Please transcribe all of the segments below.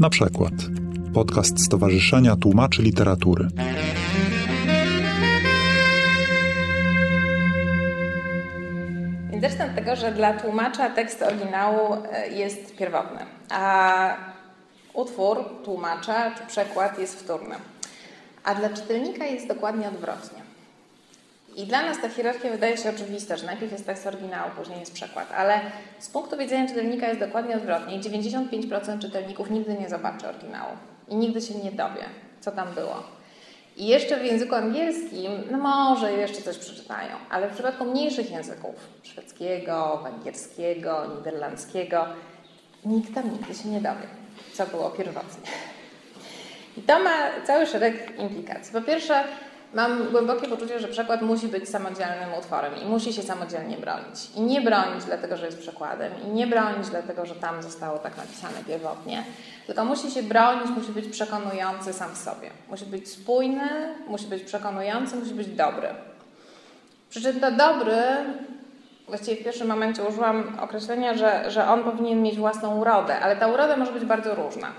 Na przykład podcast Stowarzyszenia Tłumaczy Literatury. Zacznę od tego, że dla tłumacza tekst oryginału e, jest pierwotny, a utwór tłumacza czy przekład jest wtórny. A dla czytelnika jest dokładnie odwrotnie. I dla nas ta hierarchia wydaje się oczywista, że najpierw jest tekst oryginału, później jest przekład, ale z punktu widzenia czytelnika jest dokładnie odwrotnie i 95% czytelników nigdy nie zobaczy oryginału i nigdy się nie dowie, co tam było. I jeszcze w języku angielskim, no może jeszcze coś przeczytają, ale w przypadku mniejszych języków, szwedzkiego, węgierskiego, niderlandzkiego, nikt tam nigdy się nie dowie, co było pierwotnie. I to ma cały szereg implikacji. Po pierwsze, mam głębokie poczucie, że przekład musi być samodzielnym utworem i musi się samodzielnie bronić. I nie bronić dlatego, że jest przekładem, i nie bronić dlatego, że tam zostało tak napisane pierwotnie, tylko musi się bronić, musi być przekonujący sam w sobie. Musi być spójny, musi być przekonujący, musi być dobry. Przy czym to dobry, właściwie w pierwszym momencie użyłam określenia, że, że on powinien mieć własną urodę, ale ta uroda może być bardzo różna.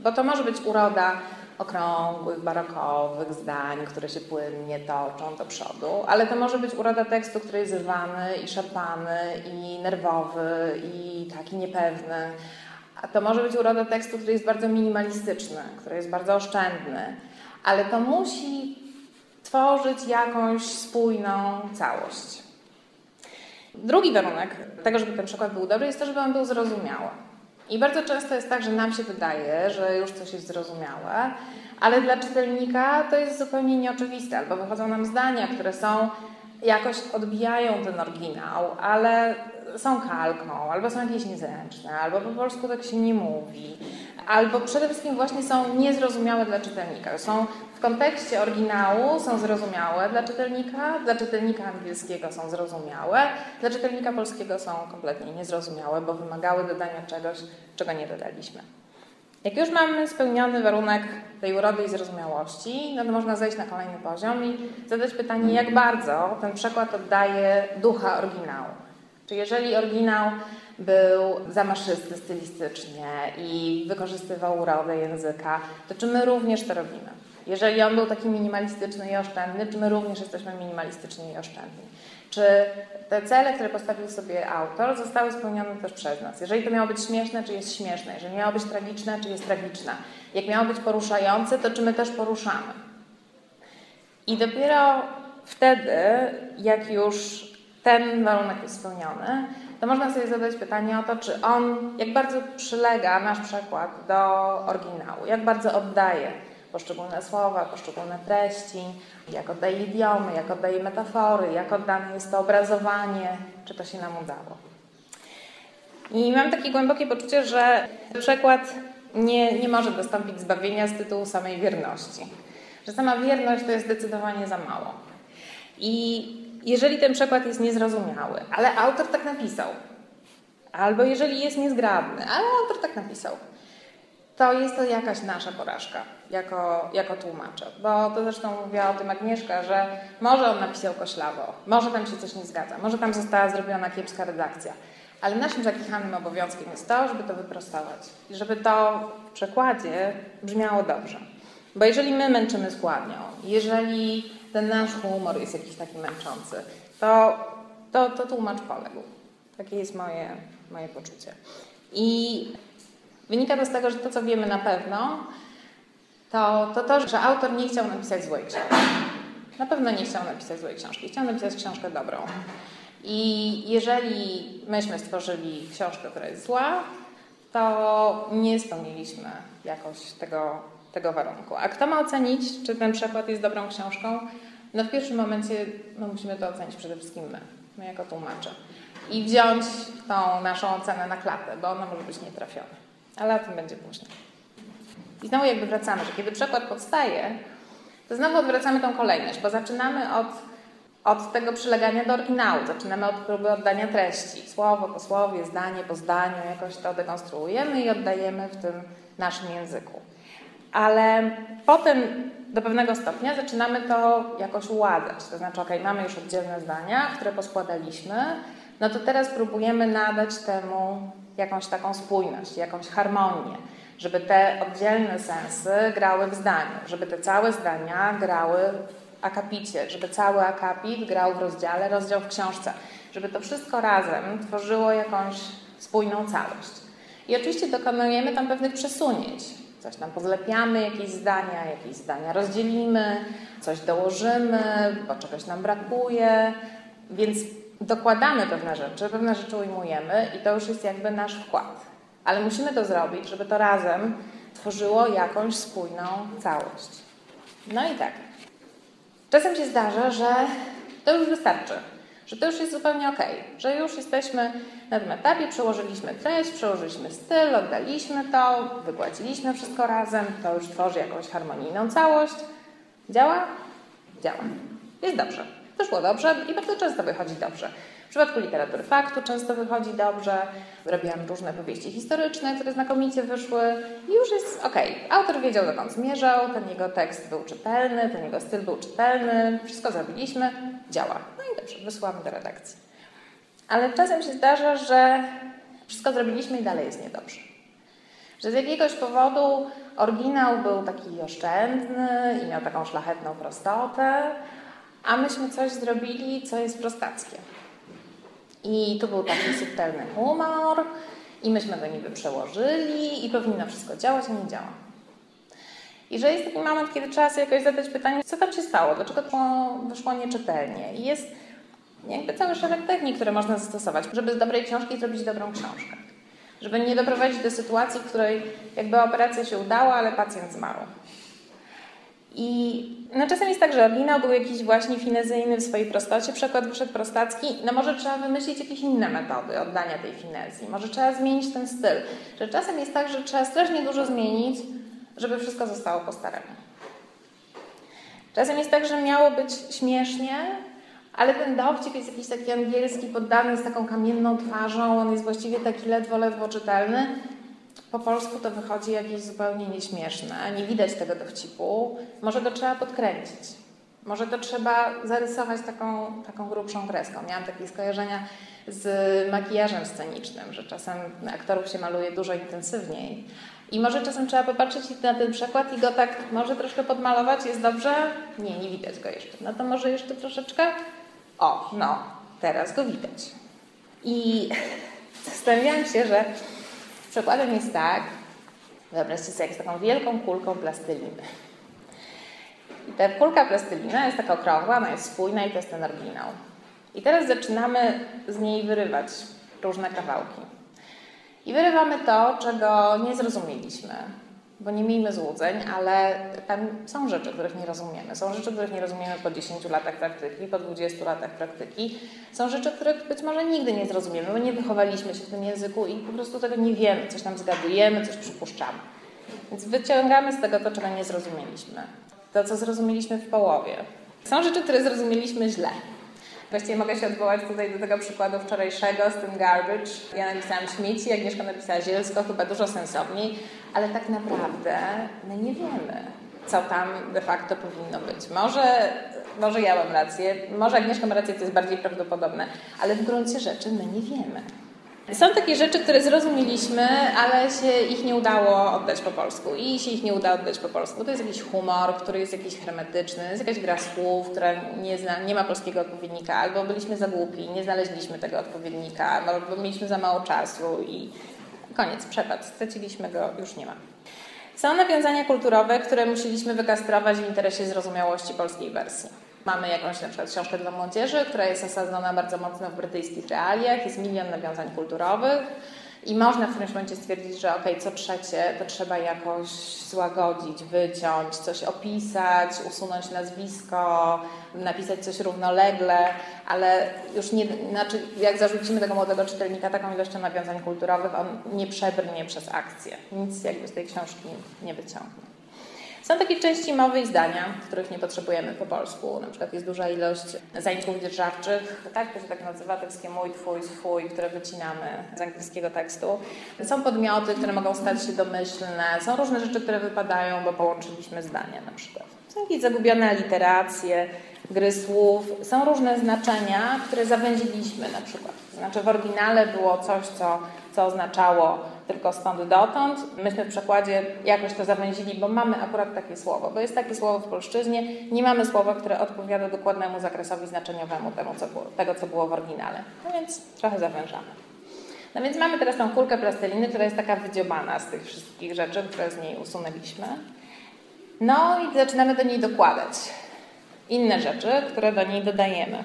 Bo to może być uroda okrągłych, barokowych zdań, które się płynnie toczą do przodu, ale to może być uroda tekstu, który jest rwany i szarpany i nerwowy i taki niepewny. A to może być uroda tekstu, który jest bardzo minimalistyczny, który jest bardzo oszczędny, ale to musi tworzyć jakąś spójną całość. Drugi warunek tego, żeby ten przykład był dobry, jest to, żeby on był zrozumiały. I bardzo często jest tak, że nam się wydaje, że już coś jest zrozumiałe, ale dla czytelnika to jest zupełnie nieoczywiste, albo wychodzą nam zdania, które są jakoś odbijają ten oryginał, ale są kalką, albo są jakieś niezręczne, albo po polsku tak się nie mówi, albo przede wszystkim właśnie są niezrozumiałe dla czytelnika. Są kontekście oryginału są zrozumiałe dla czytelnika, dla czytelnika angielskiego są zrozumiałe, dla czytelnika polskiego są kompletnie niezrozumiałe, bo wymagały dodania czegoś, czego nie dodaliśmy. Jak już mamy spełniony warunek tej urody i zrozumiałości, no to można zejść na kolejny poziom i zadać pytanie, jak bardzo ten przekład oddaje ducha oryginału. Czy jeżeli oryginał był zamaszysty stylistycznie i wykorzystywał urodę języka, to czy my również to robimy? Jeżeli on był taki minimalistyczny i oszczędny, czy my również jesteśmy minimalistyczni i oszczędni? Czy te cele, które postawił sobie autor, zostały spełnione też przez nas? Jeżeli to miało być śmieszne, czy jest śmieszne? Jeżeli miało być tragiczne, czy jest tragiczne? Jak miało być poruszające, to czy my też poruszamy? I dopiero wtedy, jak już ten warunek jest spełniony, to można sobie zadać pytanie o to, czy on, jak bardzo przylega nasz przekład do oryginału, jak bardzo oddaje poszczególne słowa, poszczególne treści, jak oddaje idiomy, jak oddaje metafory, jak oddane jest to obrazowanie, czy to się nam udało. I mam takie głębokie poczucie, że przekład nie, nie może dostąpić zbawienia z tytułu samej wierności. Że sama wierność to jest zdecydowanie za mało. I jeżeli ten przekład jest niezrozumiały, ale autor tak napisał, albo jeżeli jest niezgrabny, ale autor tak napisał, to jest to jakaś nasza porażka jako, jako tłumacze. Bo to zresztą mówiła o tym Agnieszka, że może on napisał koślawo, może tam się coś nie zgadza, może tam została zrobiona kiepska redakcja, ale naszym zakichanym obowiązkiem jest to, żeby to wyprostować i żeby to w przekładzie brzmiało dobrze. Bo jeżeli my męczymy składnią, jeżeli ten nasz humor jest jakiś taki męczący, to, to, to tłumacz poległ. Takie jest moje, moje poczucie. I wynika to z tego, że to, co wiemy na pewno, to, to to, że autor nie chciał napisać złej książki. Na pewno nie chciał napisać złej książki. Chciał napisać książkę dobrą. I jeżeli myśmy stworzyli książkę, która jest zła, to nie spełniliśmy jakoś tego tego warunku. A kto ma ocenić, czy ten przekład jest dobrą książką? No w pierwszym momencie no, musimy to ocenić przede wszystkim my, my jako tłumacze. I wziąć tą naszą ocenę na klatę, bo ona może być nietrafiona. Ale o tym będzie później. I znowu jakby wracamy, że kiedy przekład powstaje, to znowu odwracamy tą kolejność, bo zaczynamy od, od tego przylegania do oryginału, zaczynamy od próby oddania treści. Słowo po słowie, zdanie po zdaniu, jakoś to dekonstruujemy i oddajemy w tym naszym języku ale potem do pewnego stopnia zaczynamy to jakoś uładzać. To znaczy, ok, mamy już oddzielne zdania, które poskładaliśmy, no to teraz próbujemy nadać temu jakąś taką spójność, jakąś harmonię. żeby te oddzielne sensy grały w zdaniu, żeby te całe zdania grały w akapicie, żeby cały akapit grał w rozdziale, rozdział w książce, żeby to wszystko razem tworzyło jakąś spójną całość. I oczywiście dokonujemy tam pewnych przesunięć. Coś tam pozlepiamy, jakieś zdania, jakieś zdania rozdzielimy, coś dołożymy, bo czegoś nam brakuje, więc dokładamy pewne rzeczy, pewne rzeczy ujmujemy i to już jest jakby nasz wkład. Ale musimy to zrobić, żeby to razem tworzyło jakąś spójną całość. No i tak. Czasem się zdarza, że to już wystarczy, że to już jest zupełnie ok, że już jesteśmy na tym etapie, przełożyliśmy treść, przełożyliśmy styl, oddaliśmy to, wypłaciliśmy wszystko razem, to już tworzy jakąś harmonijną całość. Działa? Działa. Jest dobrze. Wyszło dobrze i bardzo często wychodzi dobrze. W przypadku literatury faktu często wychodzi dobrze. Robiłam różne powieści historyczne, które znakomicie wyszły i już jest ok. Autor wiedział, dokąd zmierzał, ten jego tekst był czytelny, ten jego styl był czytelny, wszystko zrobiliśmy, działa. No i dobrze, wysłamy do redakcji. Ale czasem się zdarza, że wszystko zrobiliśmy i dalej jest niedobrze. Że z jakiegoś powodu oryginał był taki oszczędny i miał taką szlachetną prostotę, a myśmy coś zrobili, co jest prostackie. I tu był taki subtelny humor, i myśmy to niby przełożyli, i powinno wszystko działać, a nie działa. I że jest taki moment, kiedy trzeba sobie jakoś zadać pytanie, co tam się stało, dlaczego to wyszło nieczytelnie. I jest jakby cały szereg technik, które można zastosować, żeby z dobrej książki zrobić dobrą książkę. Żeby nie doprowadzić do sytuacji, w której jakby operacja się udała, ale pacjent zmarł. I no czasem jest tak, że oryginał był jakiś właśnie finezyjny w swojej prostocie, przekład wyszedł prostacki, no może trzeba wymyślić jakieś inne metody oddania tej finezji, może trzeba zmienić ten styl. Że czasem jest tak, że trzeba strasznie dużo zmienić, żeby wszystko zostało po staremu. Czasem jest tak, że miało być śmiesznie, ale ten dowcip jest jakiś taki angielski, poddany z taką kamienną twarzą, on jest właściwie taki ledwo, ledwo czytelny, po polsku to wychodzi jakieś zupełnie nieśmieszne, nie widać tego dowcipu. Może to trzeba podkręcić. Może to trzeba zarysować taką, taką grubszą kreską. Miałam takie skojarzenia z makijażem scenicznym, że czasem aktorów się maluje dużo intensywniej. I może czasem trzeba popatrzeć na ten przekład i go tak może troszkę podmalować. Jest dobrze? Nie, nie widać go jeszcze. No to może jeszcze troszeczkę? O, no, teraz go widać. I zastanawiałam się, że Przykładem jest tak, wyobraźcie sobie jak z taką wielką kulką plasteliny. I ta kulka plastelina jest taka okrągła, ona jest spójna i to jest ten oryginał. I teraz zaczynamy z niej wyrywać różne kawałki. I wyrywamy to, czego nie zrozumieliśmy, bo nie miejmy złudzeń, ale tam są rzeczy, których nie rozumiemy. Są rzeczy, których nie rozumiemy po 10 latach praktyki, po 20 latach praktyki. Są rzeczy, których być może nigdy nie zrozumiemy, bo nie wychowaliśmy się w tym języku i po prostu tego nie wiemy. Coś tam zgadujemy, coś przypuszczamy. Więc wyciągamy z tego to, czego nie zrozumieliśmy. To, co zrozumieliśmy w połowie. Są rzeczy, które zrozumieliśmy źle. Właściwie mogę się odwołać tutaj do tego przykładu wczorajszego z tym garbage. Ja napisałam śmieci, Agnieszka napisała zielsko, chyba dużo sensowniej, ale tak naprawdę my nie wiemy, co tam de facto powinno być. Może, może ja mam rację, może Agnieszka ma rację, to jest bardziej prawdopodobne, ale w gruncie rzeczy my nie wiemy. Są takie rzeczy, które zrozumieliśmy, ale się ich nie udało oddać po polsku. I się ich nie uda oddać po polsku. To jest jakiś humor, który jest jakiś hermetyczny, jest jakaś gra słów, która nie, zna, nie ma polskiego odpowiednika, albo byliśmy za głupi, nie znaleźliśmy tego odpowiednika, albo mieliśmy za mało czasu i koniec, przepad, straciliśmy go, już nie ma. Są nawiązania kulturowe, które musieliśmy wykastrować w interesie zrozumiałości polskiej wersji. Mamy jakąś na przykład książkę dla młodzieży, która jest osadzona bardzo mocno w brytyjskich realiach, jest milion nawiązań kulturowych i można w którymś momencie stwierdzić, że ok, co trzecie to trzeba jakoś złagodzić, wyciąć, coś opisać, usunąć nazwisko, napisać coś równolegle, ale już nie, znaczy jak zarzucimy tego młodego czytelnika taką ilością nawiązań kulturowych, on nie przebrnie przez akcję. Nic jakby z tej książki nie wyciągnie. Są takie części mowy i zdania, których nie potrzebujemy po polsku. Na przykład jest duża ilość zajęków dzierżawczych, tak, to się tak nazywa, tybskie mój, twój, swój, które wycinamy z angielskiego tekstu. Są podmioty, które mogą stać się domyślne, są różne rzeczy, które wypadają, bo połączyliśmy zdania na przykład. Są jakieś zagubione literacje, gry słów. Są różne znaczenia, które zawęziliśmy na przykład. Znaczy w oryginale było coś, co, co oznaczało tylko stąd dotąd. Myśmy w przekładzie jakoś to zawęzili, bo mamy akurat takie słowo, bo jest takie słowo w polszczyźnie, nie mamy słowa, które odpowiada dokładnemu zakresowi znaczeniowemu temu, co było, tego, co było w oryginale. No więc trochę zawężamy. No więc mamy teraz tą kulkę plasteliny, która jest taka wydziobana z tych wszystkich rzeczy, które z niej usunęliśmy. No i zaczynamy do niej dokładać inne rzeczy, które do niej dodajemy.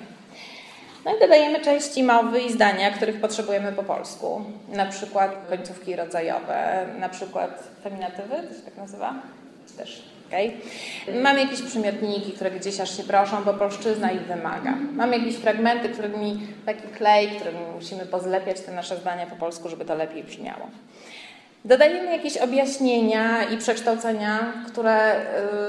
No i dodajemy części mowy i zdania, których potrzebujemy po polsku. Na przykład końcówki rodzajowe, na przykład feminatywy, to się tak nazywa? Też, okay. Mamy jakieś przymiotniki, które gdzieś aż się proszą, bo polszczyzna ich wymaga. Mamy jakieś fragmenty, którymi taki klej, którymi musimy pozlepiać te nasze zdania po polsku, żeby to lepiej brzmiało. Dodajemy jakieś objaśnienia i przekształcenia, które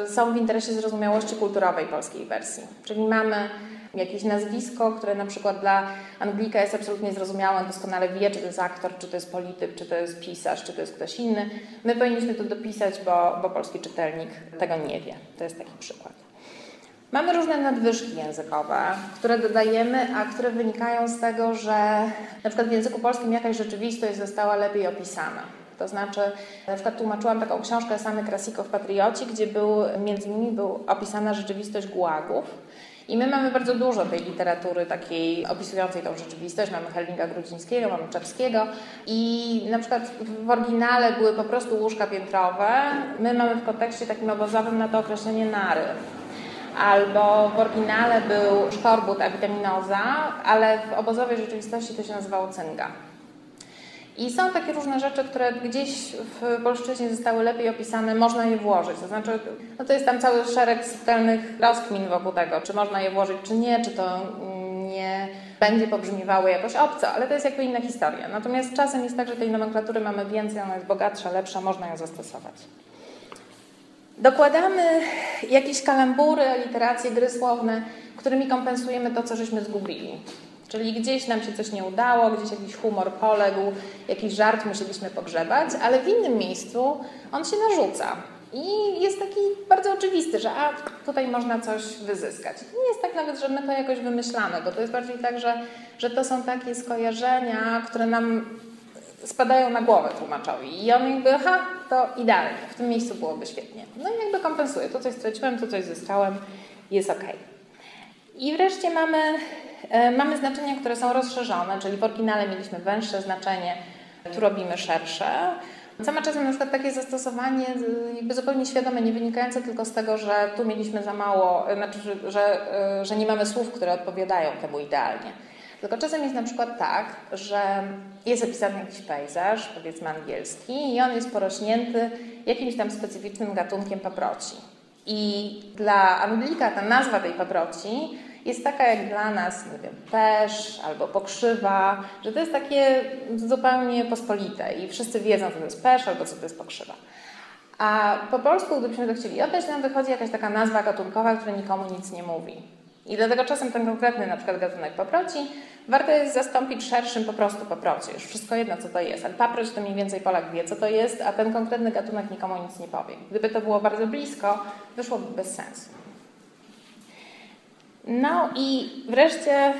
y, są w interesie zrozumiałości kulturowej polskiej wersji. Czyli mamy jakieś nazwisko, które na przykład dla Anglika jest absolutnie zrozumiałe, doskonale wie, czy to jest aktor, czy to jest polityk, czy to jest pisarz, czy to jest ktoś inny. My powinniśmy to dopisać, bo, bo polski czytelnik tego nie wie. To jest taki przykład. Mamy różne nadwyżki językowe, które dodajemy, a które wynikają z tego, że na przykład w języku polskim jakaś rzeczywistość została lepiej opisana. To znaczy, na przykład tłumaczyłam taką książkę Samy Krasiko w Patrioci, gdzie był, między innymi był opisana rzeczywistość gułagów. I my mamy bardzo dużo tej literatury takiej opisującej tą rzeczywistość. Mamy Helminga Grudzińskiego, mamy Czapskiego i na przykład w oryginale były po prostu łóżka piętrowe. My mamy w kontekście takim obozowym na to określenie nary. Albo w oryginale był szkorbut awitaminoza, ale w obozowej rzeczywistości to się nazywało cynga. I są takie różne rzeczy, które gdzieś w polszczyźnie zostały lepiej opisane, można je włożyć. To znaczy, no to jest tam cały szereg subtelnych rozkmin wokół tego, czy można je włożyć, czy nie, czy to nie będzie pobrzmiewało jakoś obco, ale to jest jakby inna historia. Natomiast czasem jest tak, że tej nomenklatury mamy więcej, ona jest bogatsza, lepsza, można ją zastosować. Dokładamy jakieś kalambury, literacje, gry słowne, którymi kompensujemy to, co żeśmy zgubili. Czyli gdzieś nam się coś nie udało, gdzieś jakiś humor poległ, jakiś żart musieliśmy pogrzebać, ale w innym miejscu on się narzuca. I jest taki bardzo oczywisty, że a, tutaj można coś wyzyskać. Nie jest tak nawet, że my to jakoś wymyślamy, bo to jest bardziej tak, że, że to są takie skojarzenia, które nam spadają na głowę tłumaczowi. I on jakby, aha, to idealnie, w tym miejscu byłoby świetnie. No i jakby kompensuje. To coś straciłem, to coś zyskałem, jest ok. I wreszcie mamy E, mamy znaczenia, które są rozszerzone, czyli w oryginale mieliśmy węższe znaczenie, tu robimy szersze. Co ma czasem na przykład takie zastosowanie jakby zupełnie świadome, nie wynikające tylko z tego, że tu mieliśmy za mało, e, znaczy, że, e, że nie mamy słów, które odpowiadają temu idealnie. Tylko czasem jest na przykład tak, że jest opisany jakiś pejzaż, powiedzmy angielski, i on jest porośnięty jakimś tam specyficznym gatunkiem paproci. I dla Anglika ta nazwa tej paproci jest taka jak dla nas, nie wiem, pesz albo pokrzywa, że to jest takie zupełnie pospolite i wszyscy wiedzą, co to jest pesz albo co to jest pokrzywa. A po polsku, gdybyśmy to chcieli oddać, nam wychodzi jakaś taka nazwa gatunkowa, która nikomu nic nie mówi. I dlatego czasem ten konkretny na przykład gatunek paproci warto jest zastąpić szerszym po prostu paproci. Już wszystko jedno, co to jest. Ale paproć to mniej więcej Polak wie, co to jest, a ten konkretny gatunek nikomu nic nie powie. Gdyby to było bardzo blisko, wyszłoby bez sensu. No i wreszcie,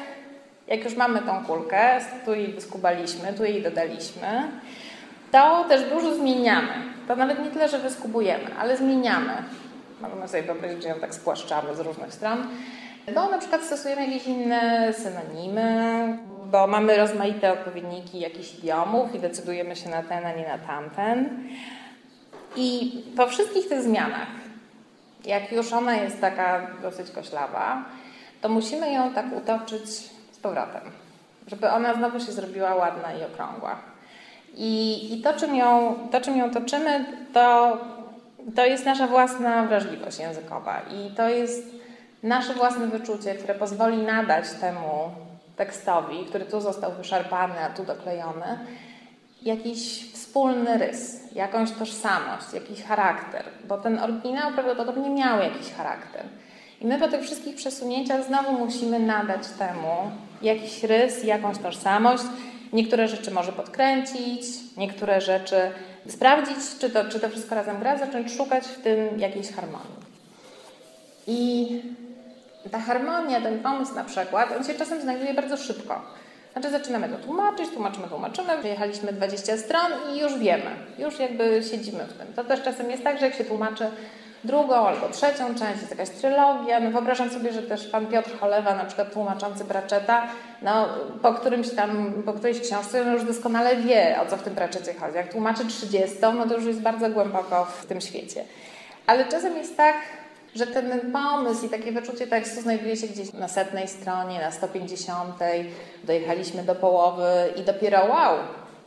jak już mamy tą kulkę, tu jej wyskubaliśmy, tu jej dodaliśmy, to też dużo zmieniamy. To nawet nie tyle, że wyskubujemy, ale zmieniamy. Możemy sobie wyobrazić, że ją tak spłaszczamy z różnych stron. Bo na przykład stosujemy jakieś inne synonimy, bo mamy rozmaite odpowiedniki jakichś idiomów i decydujemy się na ten, a nie na tamten. I po wszystkich tych zmianach, jak już ona jest taka dosyć koślawa, to musimy ją tak utoczyć z powrotem, żeby ona znowu się zrobiła ładna i okrągła. I, i to, czym ją, to, czym ją toczymy, to, to jest nasza własna wrażliwość językowa i to jest nasze własne wyczucie, które pozwoli nadać temu tekstowi, który tu został wyszarpany, a tu doklejony, jakiś wspólny rys, jakąś tożsamość, jakiś charakter, bo ten oryginał prawdopodobnie miał jakiś charakter. I my po tych wszystkich przesunięciach znowu musimy nadać temu jakiś rys, jakąś tożsamość. Niektóre rzeczy może podkręcić, niektóre rzeczy sprawdzić, czy to, czy to wszystko razem gra, zacząć szukać w tym jakiejś harmonii. I ta harmonia, ten pomysł na przykład, on się czasem znajduje bardzo szybko. Znaczy zaczynamy to tłumaczyć, tłumaczymy, tłumaczymy, przejechaliśmy 20 stron i już wiemy, już jakby siedzimy w tym. To też czasem jest tak, że jak się tłumaczy drugą albo trzecią część, jest jakaś trylogia. No wyobrażam sobie, że też pan Piotr Cholewa, na przykład tłumaczący Braczeta, no po którymś tam, po którejś książce no już doskonale wie, o co w tym Braczecie chodzi. Jak tłumaczy 30, no to już jest bardzo głęboko w tym świecie. Ale czasem jest tak, że ten pomysł i takie wyczucie tekstu znajduje się gdzieś na setnej stronie, na 150, dojechaliśmy do połowy i dopiero wow,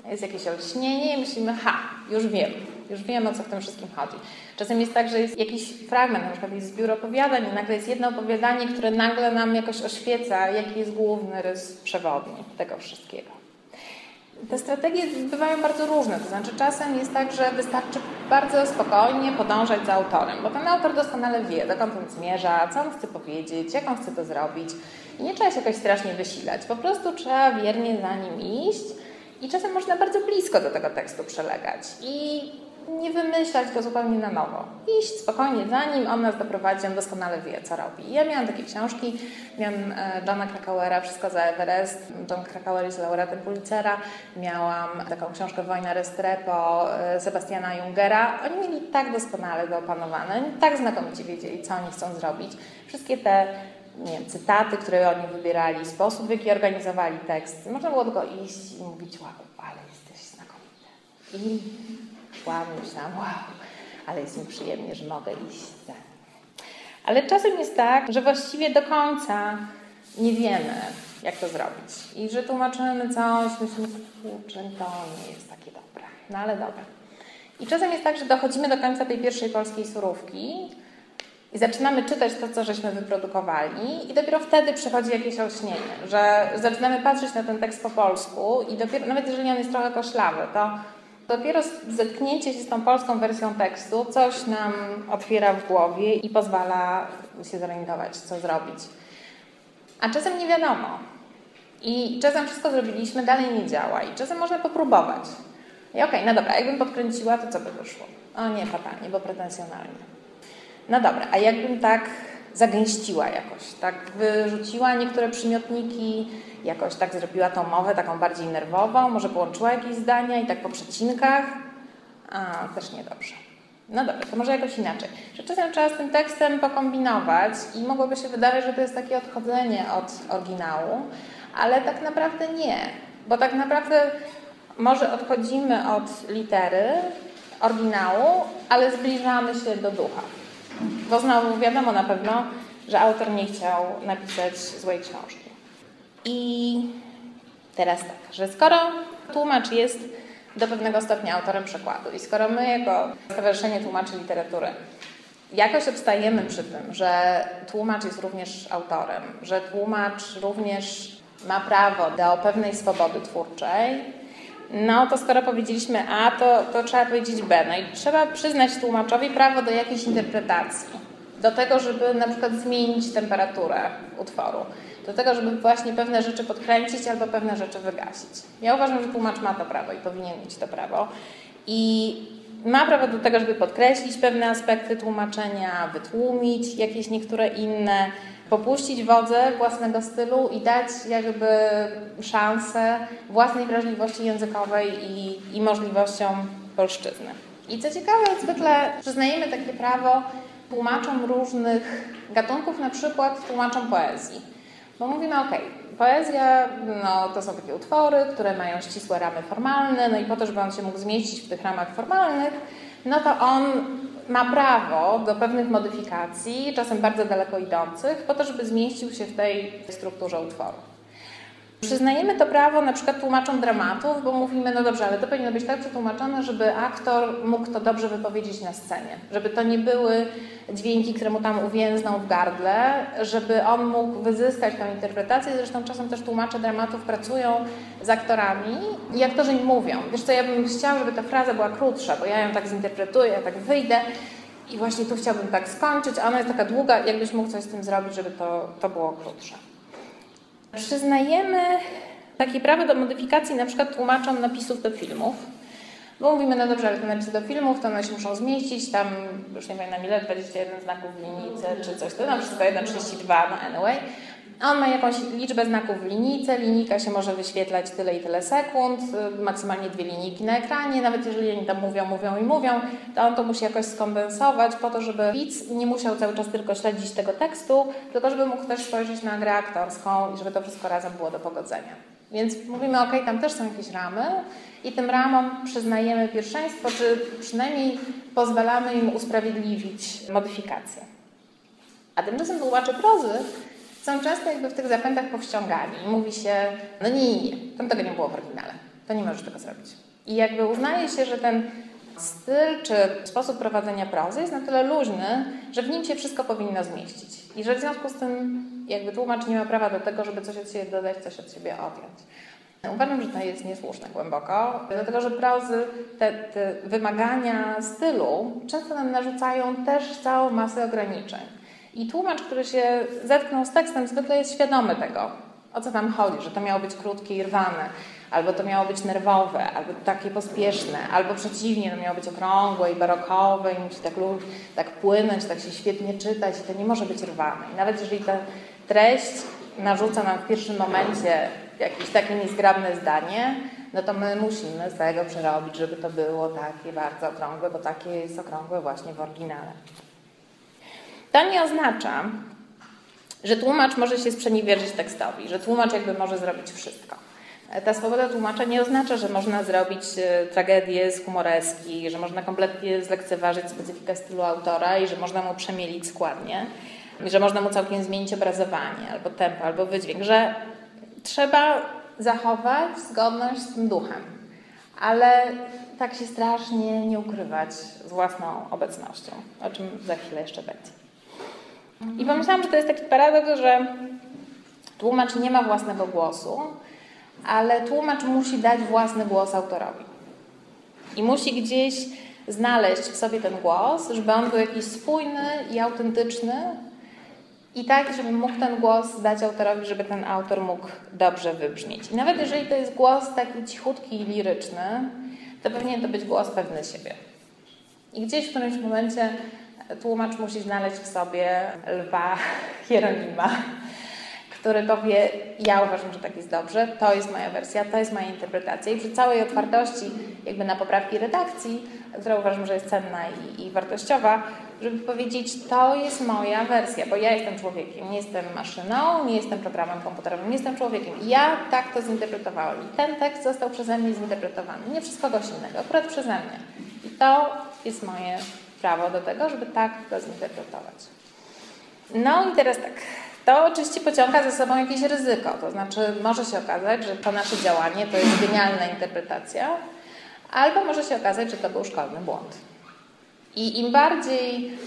jest jakieś olśnienie i myślimy, ha, już wiem, już wiem o co w tym wszystkim chodzi. Czasem jest tak, że jest jakiś fragment, na przykład jest zbiór opowiadań i nagle jest jedno opowiadanie, które nagle nam jakoś oświeca, jaki jest główny rys przewodni tego wszystkiego. Te strategie bywają bardzo różne, to znaczy czasem jest tak, że wystarczy bardzo spokojnie podążać za autorem, bo ten autor doskonale wie, dokąd on zmierza, co on chce powiedzieć, jak on chce to zrobić i nie trzeba się jakoś strasznie wysilać, po prostu trzeba wiernie za nim iść i czasem można bardzo blisko do tego tekstu przelegać i nie wymyślać go zupełnie na nowo. Iść spokojnie za nim, on nas doprowadzi, on doskonale wie, co robi. Ja miałam takie książki, miałam e, Johna Krakauera, Wszystko za Everest, John Krakauer jest laureatem Pulitzera, miałam taką książkę Wojna Restrepo e, Sebastiana Jungera. Oni mieli tak doskonale to opanowane, tak znakomicie wiedzieli, co oni chcą zrobić. Wszystkie te nie wiem, cytaty, które oni wybierali, sposób, w jaki organizowali tekst. Można było tylko iść i mówić, wow, ale jesteś znakomity. I szłam, myślałam, wow, ale jest mi przyjemnie, że mogę iść Ale czasem jest tak, że właściwie do końca nie wiemy, jak to zrobić. I że tłumaczymy coś, myślimy, kurczę, to nie jest takie dobre. No ale dobra. I czasem jest tak, że dochodzimy do końca tej pierwszej polskiej surówki i zaczynamy czytać to, co żeśmy wyprodukowali i dopiero wtedy przychodzi jakieś olśnienie, że zaczynamy patrzeć na ten tekst po polsku i dopiero, nawet jeżeli on jest trochę koślawy, to dopiero zetknięcie się z tą polską wersją tekstu coś nam otwiera w głowie i pozwala się zorientować, co zrobić. A czasem nie wiadomo. I czasem wszystko zrobiliśmy, dalej nie działa. I czasem można popróbować. I okej, okay, no dobra, jakbym podkręciła, to co by wyszło? O nie, fatalnie, bo pretensjonalnie. No dobra, a jakbym tak zagęściła jakoś, tak wyrzuciła niektóre przymiotniki, jakoś tak zrobiła tą mowę taką bardziej nerwową, może połączyła jakieś zdania i tak po przecinkach, a też niedobrze. No dobra, to może jakoś inaczej. Że czasem trzeba z tym tekstem pokombinować i mogłoby się wydawać, że to jest takie odchodzenie od oryginału, ale tak naprawdę nie, bo tak naprawdę może odchodzimy od litery oryginału, ale zbliżamy się do ducha. Bo znowu wiadomo na pewno, że autor nie chciał napisać złej książki. I teraz tak, że skoro tłumacz jest do pewnego stopnia autorem przekładu i skoro my jako Stowarzyszenie Tłumaczy Literatury jakoś obstajemy przy tym, że tłumacz jest również autorem, że tłumacz również ma prawo do pewnej swobody twórczej, no to skoro powiedzieliśmy A, to, to trzeba powiedzieć B. No i trzeba przyznać tłumaczowi prawo do jakiejś interpretacji. Do tego, żeby na przykład zmienić temperaturę utworu. Do tego, żeby właśnie pewne rzeczy podkręcić albo pewne rzeczy wygasić. Ja uważam, że tłumacz ma to prawo i powinien mieć to prawo. I ma prawo do tego, żeby podkreślić pewne aspekty tłumaczenia, wytłumić jakieś niektóre inne, popuścić wodze własnego stylu i dać jakby szansę własnej wrażliwości językowej i, i możliwościom polszczyzny. I co ciekawe, zwykle przyznajemy takie prawo tłumaczom różnych gatunków, na przykład tłumaczom poezji. Bo mówimy, ok, poezja no, to są takie utwory, które mają ścisłe ramy formalne, no i po to, żeby on się mógł zmieścić w tych ramach formalnych, no to on ma prawo do pewnych modyfikacji, czasem bardzo daleko idących, po to, żeby zmieścił się w tej strukturze utworu. Przyznajemy to prawo na przykład tłumaczom dramatów, bo mówimy, no dobrze, ale to powinno być tak przetłumaczone, żeby aktor mógł to dobrze wypowiedzieć na scenie. Żeby to nie były dźwięki, które mu tam uwięzną w gardle, żeby on mógł wyzyskać tę interpretację. Zresztą czasem też tłumacze dramatów pracują z aktorami i aktorzy im mówią, wiesz co, ja bym chciał, żeby ta fraza była krótsza, bo ja ją tak zinterpretuję, ja tak wyjdę i właśnie tu chciałbym tak skończyć, a ona jest taka długa, jakbyś mógł coś z tym zrobić, żeby to, to było krótsze. Przyznajemy takie prawo do modyfikacji na przykład tłumaczom napisów do filmów, Bo mówimy, no dobrze, ale te napisy do filmów, to one się muszą zmieścić, tam już nie pamiętam ile, 21 znaków w linijce czy coś, to tam wszystko 1,32, no anyway. On ma jakąś liczbę znaków w linijce, linijka się może wyświetlać tyle i tyle sekund, y, maksymalnie dwie linijki na ekranie, nawet jeżeli oni tam mówią, mówią i mówią, to on to musi jakoś skondensować po to, żeby widz nie musiał cały czas tylko śledzić tego tekstu, tylko żeby mógł też spojrzeć na grę aktorską i żeby to wszystko razem było do pogodzenia. Więc mówimy, ok, tam też są jakieś ramy i tym ramom przyznajemy pierwszeństwo, czy przynajmniej pozwalamy im usprawiedliwić modyfikacje. A tymczasem tłumacze prozy są często jakby w tych zapędach powściągali. Mówi się, no nie, nie, tam tego nie było w oryginale, to nie możesz tego zrobić. I jakby uznaje się, że ten styl czy sposób prowadzenia prozy jest na tyle luźny, że w nim się wszystko powinno zmieścić. I że w związku z tym jakby tłumacz nie ma prawa do tego, żeby coś od siebie dodać, coś od siebie odjąć. Uważam, że to jest niesłuszne głęboko, dlatego że prozy, te, te wymagania stylu często nam narzucają też całą masę ograniczeń. I tłumacz, który się zetknął z tekstem, zwykle jest świadomy tego, o co tam chodzi, że to miało być krótkie i rwane, albo to miało być nerwowe, albo takie pospieszne, albo przeciwnie, to miało być okrągłe i barokowe i musi tak, tak płynąć, tak się świetnie czytać i to nie może być rwane. I nawet jeżeli ta treść narzuca nam w pierwszym momencie jakieś takie niezgrabne zdanie, no to my musimy z tego przerobić, żeby to było takie bardzo okrągłe, bo takie jest okrągłe właśnie w oryginale. To nie oznacza, że tłumacz może się sprzeniewierzyć tekstowi, że tłumacz jakby może zrobić wszystko. Ta swoboda tłumacza nie oznacza, że można zrobić e, tragedię z humoreski, że można kompletnie zlekceważyć specyfikę stylu autora i że można mu przemielić składnie, że można mu całkiem zmienić obrazowanie, albo tempo, albo wydźwięk, że trzeba zachować zgodność z tym duchem, ale tak się strasznie nie ukrywać z własną obecnością, o czym za chwilę jeszcze będzie. I pomyślałam, że to jest taki paradoks, że tłumacz nie ma własnego głosu, ale tłumacz musi dać własny głos autorowi. I musi gdzieś znaleźć w sobie ten głos, żeby on był jakiś spójny i autentyczny, i tak, żeby mógł ten głos dać autorowi, żeby ten autor mógł dobrze wybrzmieć. I nawet jeżeli to jest głos taki cichutki i liryczny, to powinien to być głos pewny siebie. I gdzieś w którymś momencie tłumacz musi znaleźć w sobie lwa Hieronima, który powie, ja uważam, że tak jest dobrze, to jest moja wersja, to jest moja interpretacja i przy całej otwartości jakby na poprawki redakcji, która uważam, że jest cenna i, i wartościowa, żeby powiedzieć, to jest moja wersja, bo ja jestem człowiekiem, nie jestem maszyną, nie jestem programem komputerowym, nie jestem człowiekiem. Ja tak to zinterpretowałem i ten tekst został przeze mnie zinterpretowany, nie przez kogoś innego, akurat przeze mnie. I to jest moje prawo do tego, żeby tak go zinterpretować. No i teraz tak, to oczywiście pociąga ze sobą jakieś ryzyko, to znaczy może się okazać, że to nasze działanie to jest genialna interpretacja, albo może się okazać, że to był szkolny błąd. I im bardziej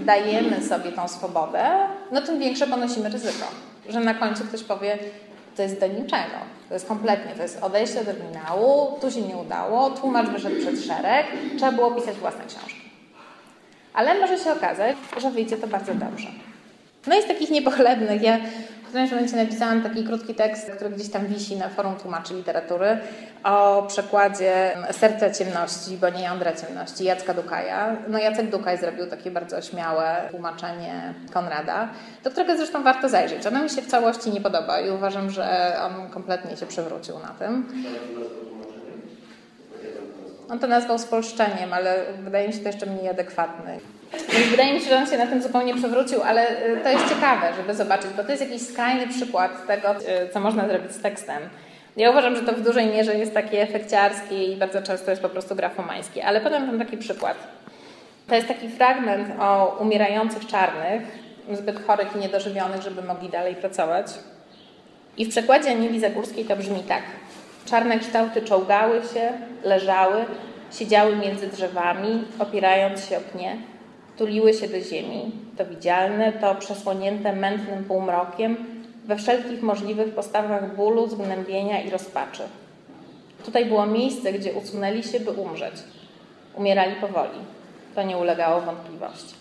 dajemy sobie tą swobodę, no tym większe ponosimy ryzyko, że na końcu ktoś powie, to jest do niczego, to jest kompletnie, to jest odejście od oryginału, tu się nie udało, tłumacz wyszedł przed szereg, trzeba było pisać własne książki. Ale może się okazać, że wyjdzie to bardzo dobrze. No i z takich niepochlebnych, ja w którymś momencie napisałam taki krótki tekst, który gdzieś tam wisi na forum tłumaczy literatury o przekładzie Serca Ciemności, bo nie Jądra Ciemności Jacka Dukaja. No Jacek Dukaj zrobił takie bardzo śmiałe tłumaczenie Konrada, do którego zresztą warto zajrzeć. Ono mi się w całości nie podoba i uważam, że on kompletnie się przewrócił na tym. On to nazwał spolszczeniem, ale wydaje mi się to jeszcze mniej adekwatny. Wydaje mi się, że on się na tym zupełnie przewrócił, ale y, to jest ciekawe, żeby zobaczyć, bo to jest jakiś skrajny przykład tego, y, co można zrobić z tekstem. Ja uważam, że to w dużej mierze jest takie efekciarskie i bardzo często jest po prostu grafomańskie, ale podam Wam taki przykład. To jest taki fragment o umierających czarnych, zbyt chorych i niedożywionych, żeby mogli dalej pracować. I w przekładzie Anieli Zagórskiej to brzmi tak. Czarne kształty czołgały się, leżały, siedziały między drzewami, opierając się o pnie, tuliły się do ziemi, to widzialne, to przesłonięte mętnym półmrokiem, we wszelkich możliwych postawach bólu, zgnębienia i rozpaczy. Tutaj było miejsce, gdzie usunęli się, by umrzeć. Umierali powoli. To nie ulegało wątpliwości.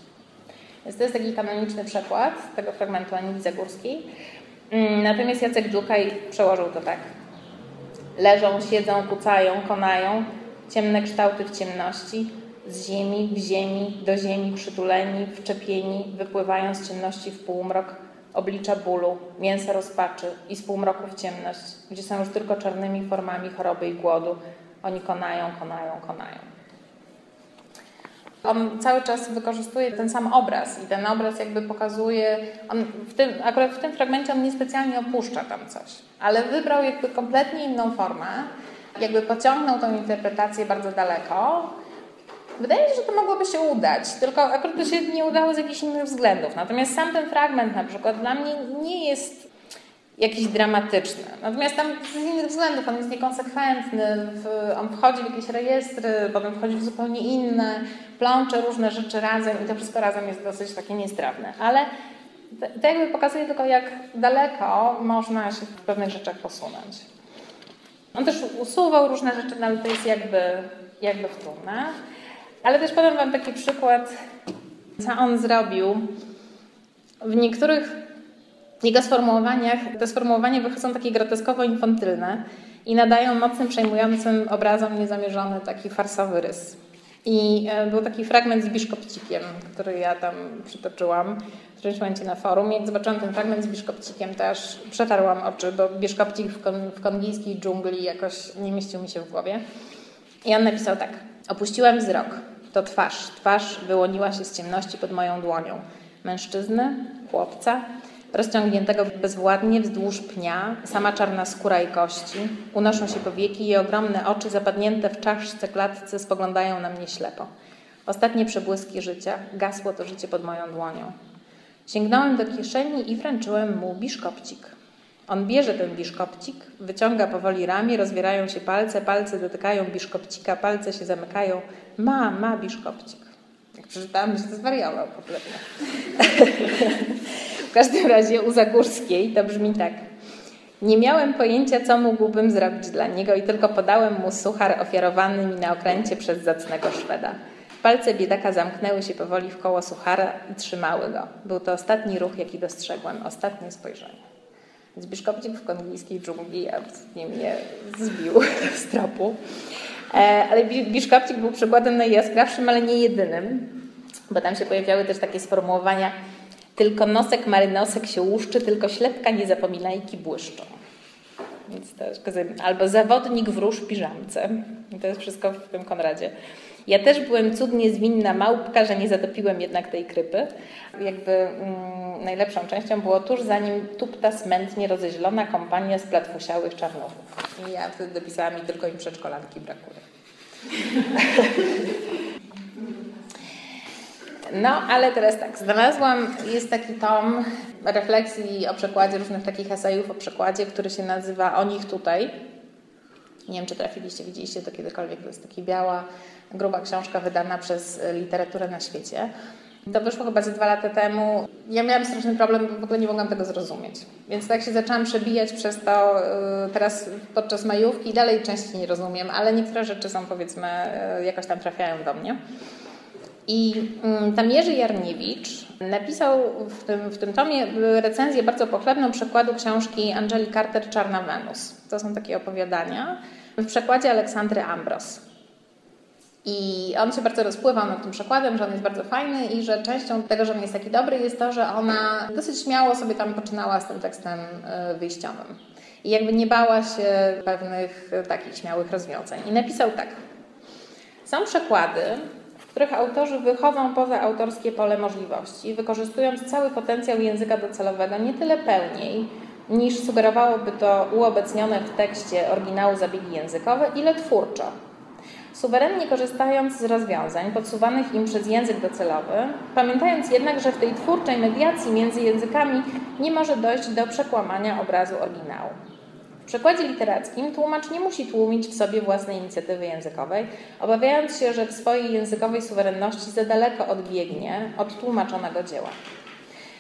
Więc to jest taki kanoniczny przekład tego fragmentu Anili Zagórskiej. Mm, natomiast Jacek Dżukaj przełożył to tak. Leżą, siedzą, kucają, konają, ciemne kształty w ciemności, z ziemi w ziemi, do ziemi przytuleni, wczepieni, wypływają z ciemności w półmrok, oblicza bólu, mięsa rozpaczy i z półmroku w ciemność, gdzie są już tylko czarnymi formami choroby i głodu. Oni konają, konają, konają. On cały czas wykorzystuje ten sam obraz i ten obraz jakby pokazuje, on w tym, akurat w tym fragmencie on niespecjalnie opuszcza tam coś, ale wybrał jakby kompletnie inną formę, jakby pociągnął tą interpretację bardzo daleko. Wydaje mi się, że to mogłoby się udać, tylko akurat to się nie udało z jakichś innych względów. Natomiast sam ten fragment na przykład dla mnie nie jest jakiś dramatyczny. Natomiast tam z innych względów on jest niekonsekwentny, w, on wchodzi w jakieś rejestry, potem wchodzi w zupełnie inne, plącze różne rzeczy razem i to wszystko razem jest dosyć takie niestrawne. Ale to jakby pokazuje tylko, jak daleko można się w pewnych rzeczach posunąć. On też usuwał różne rzeczy, no ale to jest jakby, jakby wtórne. Ale też podam Wam taki przykład, co on zrobił. W niektórych jego sformułowaniach, te sformułowania wychodzą takie groteskowo-infantylne i nadają mocnym, przejmującym obrazom niezamierzony taki farsowy rys. I e, był taki fragment z biszkopcikiem, który ja tam przytoczyłam w którymś momencie na forum. Jak zobaczyłam ten fragment z biszkopcikiem, to aż przetarłam oczy, bo biszkopcik w, kon, w kongijskiej dżungli jakoś nie mieścił mi się w głowie. I on napisał tak. Opuściłem wzrok. To twarz. Twarz wyłoniła się z ciemności pod moją dłonią. Mężczyzny, chłopca, rozciągniętego bezwładnie wzdłuż pnia, sama czarna skóra i kości, unoszą się powieki i ogromne oczy zapadnięte w czaszce klatce spoglądają na mnie ślepo. Ostatnie przebłyski życia, gasło to życie pod moją dłonią. Sięgnąłem do kieszeni i wręczyłem mu biszkopcik. On bierze ten biszkopcik, wyciąga powoli ramię, rozwierają się palce, palce dotykają biszkopcika, palce się zamykają. Ma, ma biszkopcik. Przeczytałam, że to zwariował kompletnie. W każdym razie u Zagórskiej to brzmi tak. Nie miałem pojęcia, co mógłbym zrobić dla niego i tylko podałem mu suchar ofiarowany mi na okręcie przez zacnego Szweda. Palce biedaka zamknęły się powoli w koło suchara i trzymały go. Był to ostatni ruch, jaki dostrzegłem, ostatnie spojrzenie. Biszkopcik w kongijskiej dżungli absolutnie mnie zbił z tropu. E, ale biszkopcik był przykładem najjaskrawszym, ale nie jedynym, bo tam się pojawiały też takie sformułowania tylko nosek marynosek się łuszczy, tylko ślepka nie zapominajki błyszczą. Więc to albo zawodnik wróż piżamce. I to jest wszystko w tym Konradzie. Ja też byłem cudnie zwinna małpka, że nie zatopiłem jednak tej krypy. Jakby mm, najlepszą częścią było tuż zanim tupta smętnie rozeźlona kompania z platfusiałych czarnowów. I ja wtedy dopisałam i tylko im przedszkolanki brakuje. No, ale teraz tak, znalazłam, jest taki tom refleksji o przekładzie, różnych takich esejów o przekładzie, który się nazywa O nich tutaj. Nie wiem, czy trafiliście, widzieliście to kiedykolwiek, to jest taka biała, gruba książka wydana przez literaturę na świecie. To wyszło chyba ze dwa lata temu. Ja miałam straszny problem, bo w ogóle nie mogłam tego zrozumieć. Więc tak się zaczęłam przebijać przez to y, teraz podczas majówki. Dalej częściej nie rozumiem, ale niektóre rzeczy są powiedzmy, y, jakoś tam trafiają do mnie. I mm, tam Jerzy Jarniewicz napisał w tym, w tym tomie recenzję bardzo pochlebną przekładu książki Angeli Carter Czarna Wenus. To są takie opowiadania w przekładzie Aleksandry Ambros. I on się bardzo rozpływał nad tym przekładem, że on jest bardzo fajny i że częścią tego, że on jest taki dobry, jest to, że ona dosyć śmiało sobie tam poczynała z tym tekstem e, wyjściowym. I jakby nie bała się pewnych takich śmiałych rozwiązań. I napisał tak. Są przekłady, których autorzy wychodzą poza autorskie pole możliwości, wykorzystując cały potencjał języka docelowego nie tyle pełniej, niż sugerowałoby to uobecnione w tekście oryginału zabiegi językowe, ile twórczo. Suwerennie korzystając z rozwiązań podsuwanych im przez język docelowy, pamiętając jednak, że w tej twórczej mediacji między językami nie może dojść do przekłamania obrazu oryginału przekładzie literackim tłumacz nie musi tłumić w sobie własnej inicjatywy językowej, obawiając się, że w swojej językowej suwerenności za daleko odbiegnie od tłumaczonego dzieła.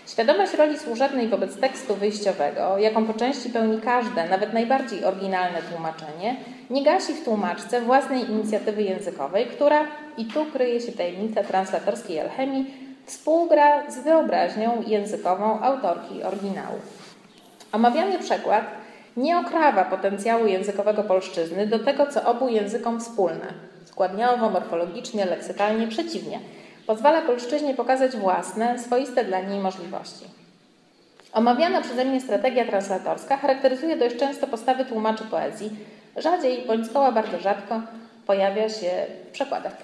Świadomość roli służebnej wobec tekstu wyjściowego, jaką po części pełni każde, nawet najbardziej oryginalne tłumaczenie, nie gasi w tłumaczce własnej inicjatywy językowej, która, i tu kryje się tajemnica translatorskiej alchemii, współgra z wyobraźnią językową autorki oryginału. Omawiany przekład nie okrawa potencjału językowego polszczyzny do tego, co obu językom wspólne. Składniowo, morfologicznie, leksykalnie przeciwnie. Pozwala polszczyźnie pokazać własne, swoiste dla niej możliwości. Omawiana przeze mnie strategia translatorska charakteryzuje dość często postawy tłumaczy poezji. Rzadziej, bądź zgoła bardzo rzadko, pojawia się w przekładach.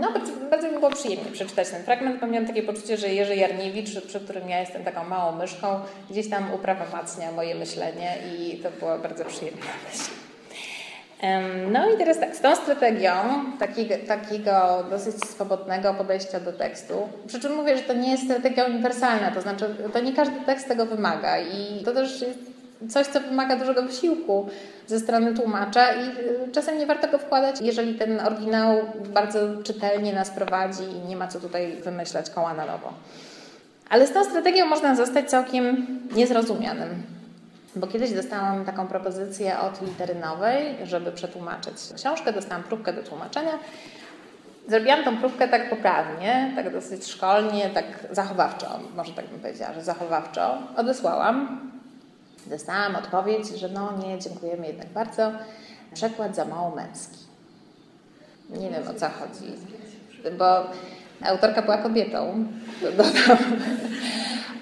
No, bardzo, bardzo mi było przyjemnie przeczytać ten fragment, bo miałam takie poczucie, że Jerzy Jarniewicz, przy którym ja jestem taką małą myszką, gdzieś tam uprawomacnia moje myślenie i to była bardzo przyjemna myśl. No i teraz tak, z tą strategią takiego, takiego dosyć swobodnego podejścia do tekstu, przy czym mówię, że to nie jest strategia uniwersalna, to znaczy to nie każdy tekst tego wymaga i to też jest coś, co wymaga dużego wysiłku ze strony tłumacza i y, czasem nie warto go wkładać, jeżeli ten oryginał bardzo czytelnie nas prowadzi i nie ma co tutaj wymyślać koła na nowo. Ale z tą strategią można zostać całkiem niezrozumianym. Bo kiedyś dostałam taką propozycję od literynowej, żeby przetłumaczyć książkę, dostałam próbkę do tłumaczenia. Zrobiłam tą próbkę tak poprawnie, tak dosyć szkolnie, tak zachowawczo, może tak bym powiedziała, że zachowawczo. Odesłałam. Dostałam odpowiedź, że no nie, dziękujemy jednak bardzo. Przekład za mało męski. Nie wiem o co chodzi, bo autorka była kobietą, dodam.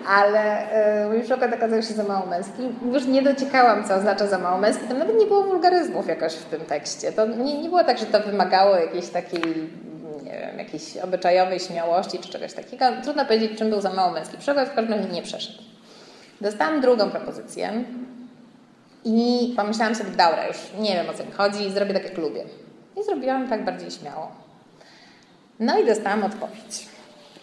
Ale yy, mój przykład okazał się za mało męski. Już nie dociekałam, co oznacza za mało męski. Tam nawet nie było wulgaryzmów jakoś w tym tekście. To nie, nie było tak, że to wymagało jakiejś takiej nie wiem, jakiejś obyczajowej śmiałości czy czegoś takiego. Trudno powiedzieć, czym był za mało męski przykład, w każdym razie nie przeszedł. Dostałam drugą propozycję i pomyślałam sobie, dobra, już nie wiem o co mi chodzi, zrobię tak jak lubię. I zrobiłam tak bardziej śmiało. No i dostałam odpowiedź.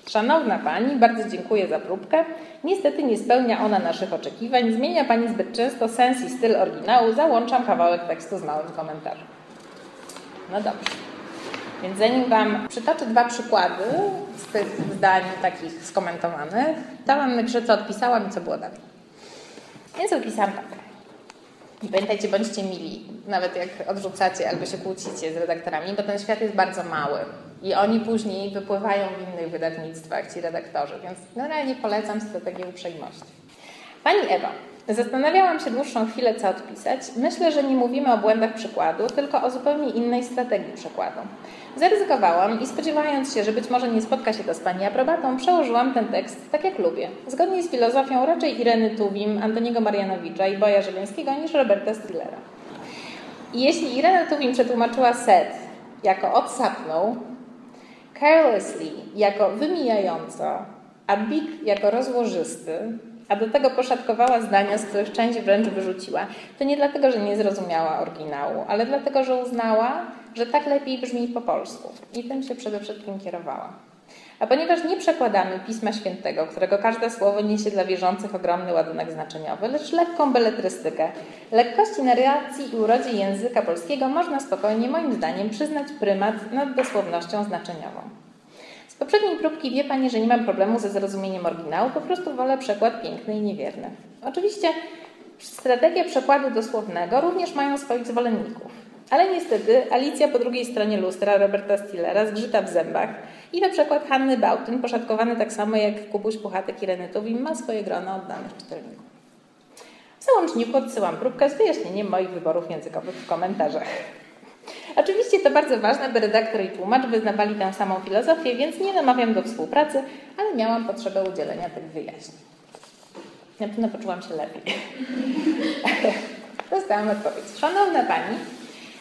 Szanowna Pani, bardzo dziękuję za próbkę. Niestety nie spełnia ona naszych oczekiwań. Zmienia Pani zbyt często sens i styl oryginału. Załączam kawałek tekstu z małym komentarzem. No dobrze. Więc zanim Wam przytoczę dwa przykłady z tych zdań takich skomentowanych, to Wam napiszę, co odpisałam i co było dalej. Więc odpisałam tak. I pamiętajcie, bądźcie mili, nawet jak odrzucacie albo się kłócicie z redaktorami, bo ten świat jest bardzo mały i oni później wypływają w innych wydawnictwach, ci redaktorzy, więc generalnie polecam strategię uprzejmości. Pani Ewa, zastanawiałam się dłuższą chwilę, co odpisać. Myślę, że nie mówimy o błędach przykładu, tylko o zupełnie innej strategii przykładu. Zaryzykowałam i spodziewając się, że być może nie spotka się to z Pani aprobatą, przełożyłam ten tekst tak jak lubię. Zgodnie z filozofią raczej Ireny Tuwim, Antoniego Marianowicza i Boja Żeleńskiego niż Roberta Stillera. I jeśli Irena Tuwim przetłumaczyła set jako odsapnął, carelessly jako wymijająco, a big jako rozłożysty, a do tego poszatkowała zdania, z których część wręcz wyrzuciła, to nie dlatego, że nie zrozumiała oryginału, ale dlatego, że uznała, że tak lepiej brzmi po polsku. I tym się przede wszystkim kierowała. A ponieważ nie przekładamy Pisma Świętego, którego każde słowo niesie dla wierzących ogromny ładunek znaczeniowy, lecz lekką beletrystykę, lekkości narracji i urodzie języka polskiego można spokojnie, moim zdaniem, przyznać prymat nad dosłownością znaczeniową. Poprzedniej próbki wie Pani, że nie mam problemu ze zrozumieniem oryginału, po prostu wolę przekład piękny i niewierny. Oczywiście strategie przekładu dosłownego również mają swoich zwolenników. Ale niestety Alicja po drugiej stronie lustra Roberta Stillera zgrzyta w zębach i na przykład Hanny Bałtyn, poszatkowany tak samo jak Kubuś Puchatek i Renytowi, ma swoje grono oddanych czytelników. W załączniku odsyłam próbkę z wyjaśnieniem moich wyborów językowych w komentarzach. Oczywiście to bardzo ważne, by redaktor i tłumacz wyznawali tę samą filozofię, więc nie namawiam do współpracy, ale miałam potrzebę udzielenia tych wyjaśnień. Na pewno poczułam się lepiej. Dostałam odpowiedź. Szanowna Pani,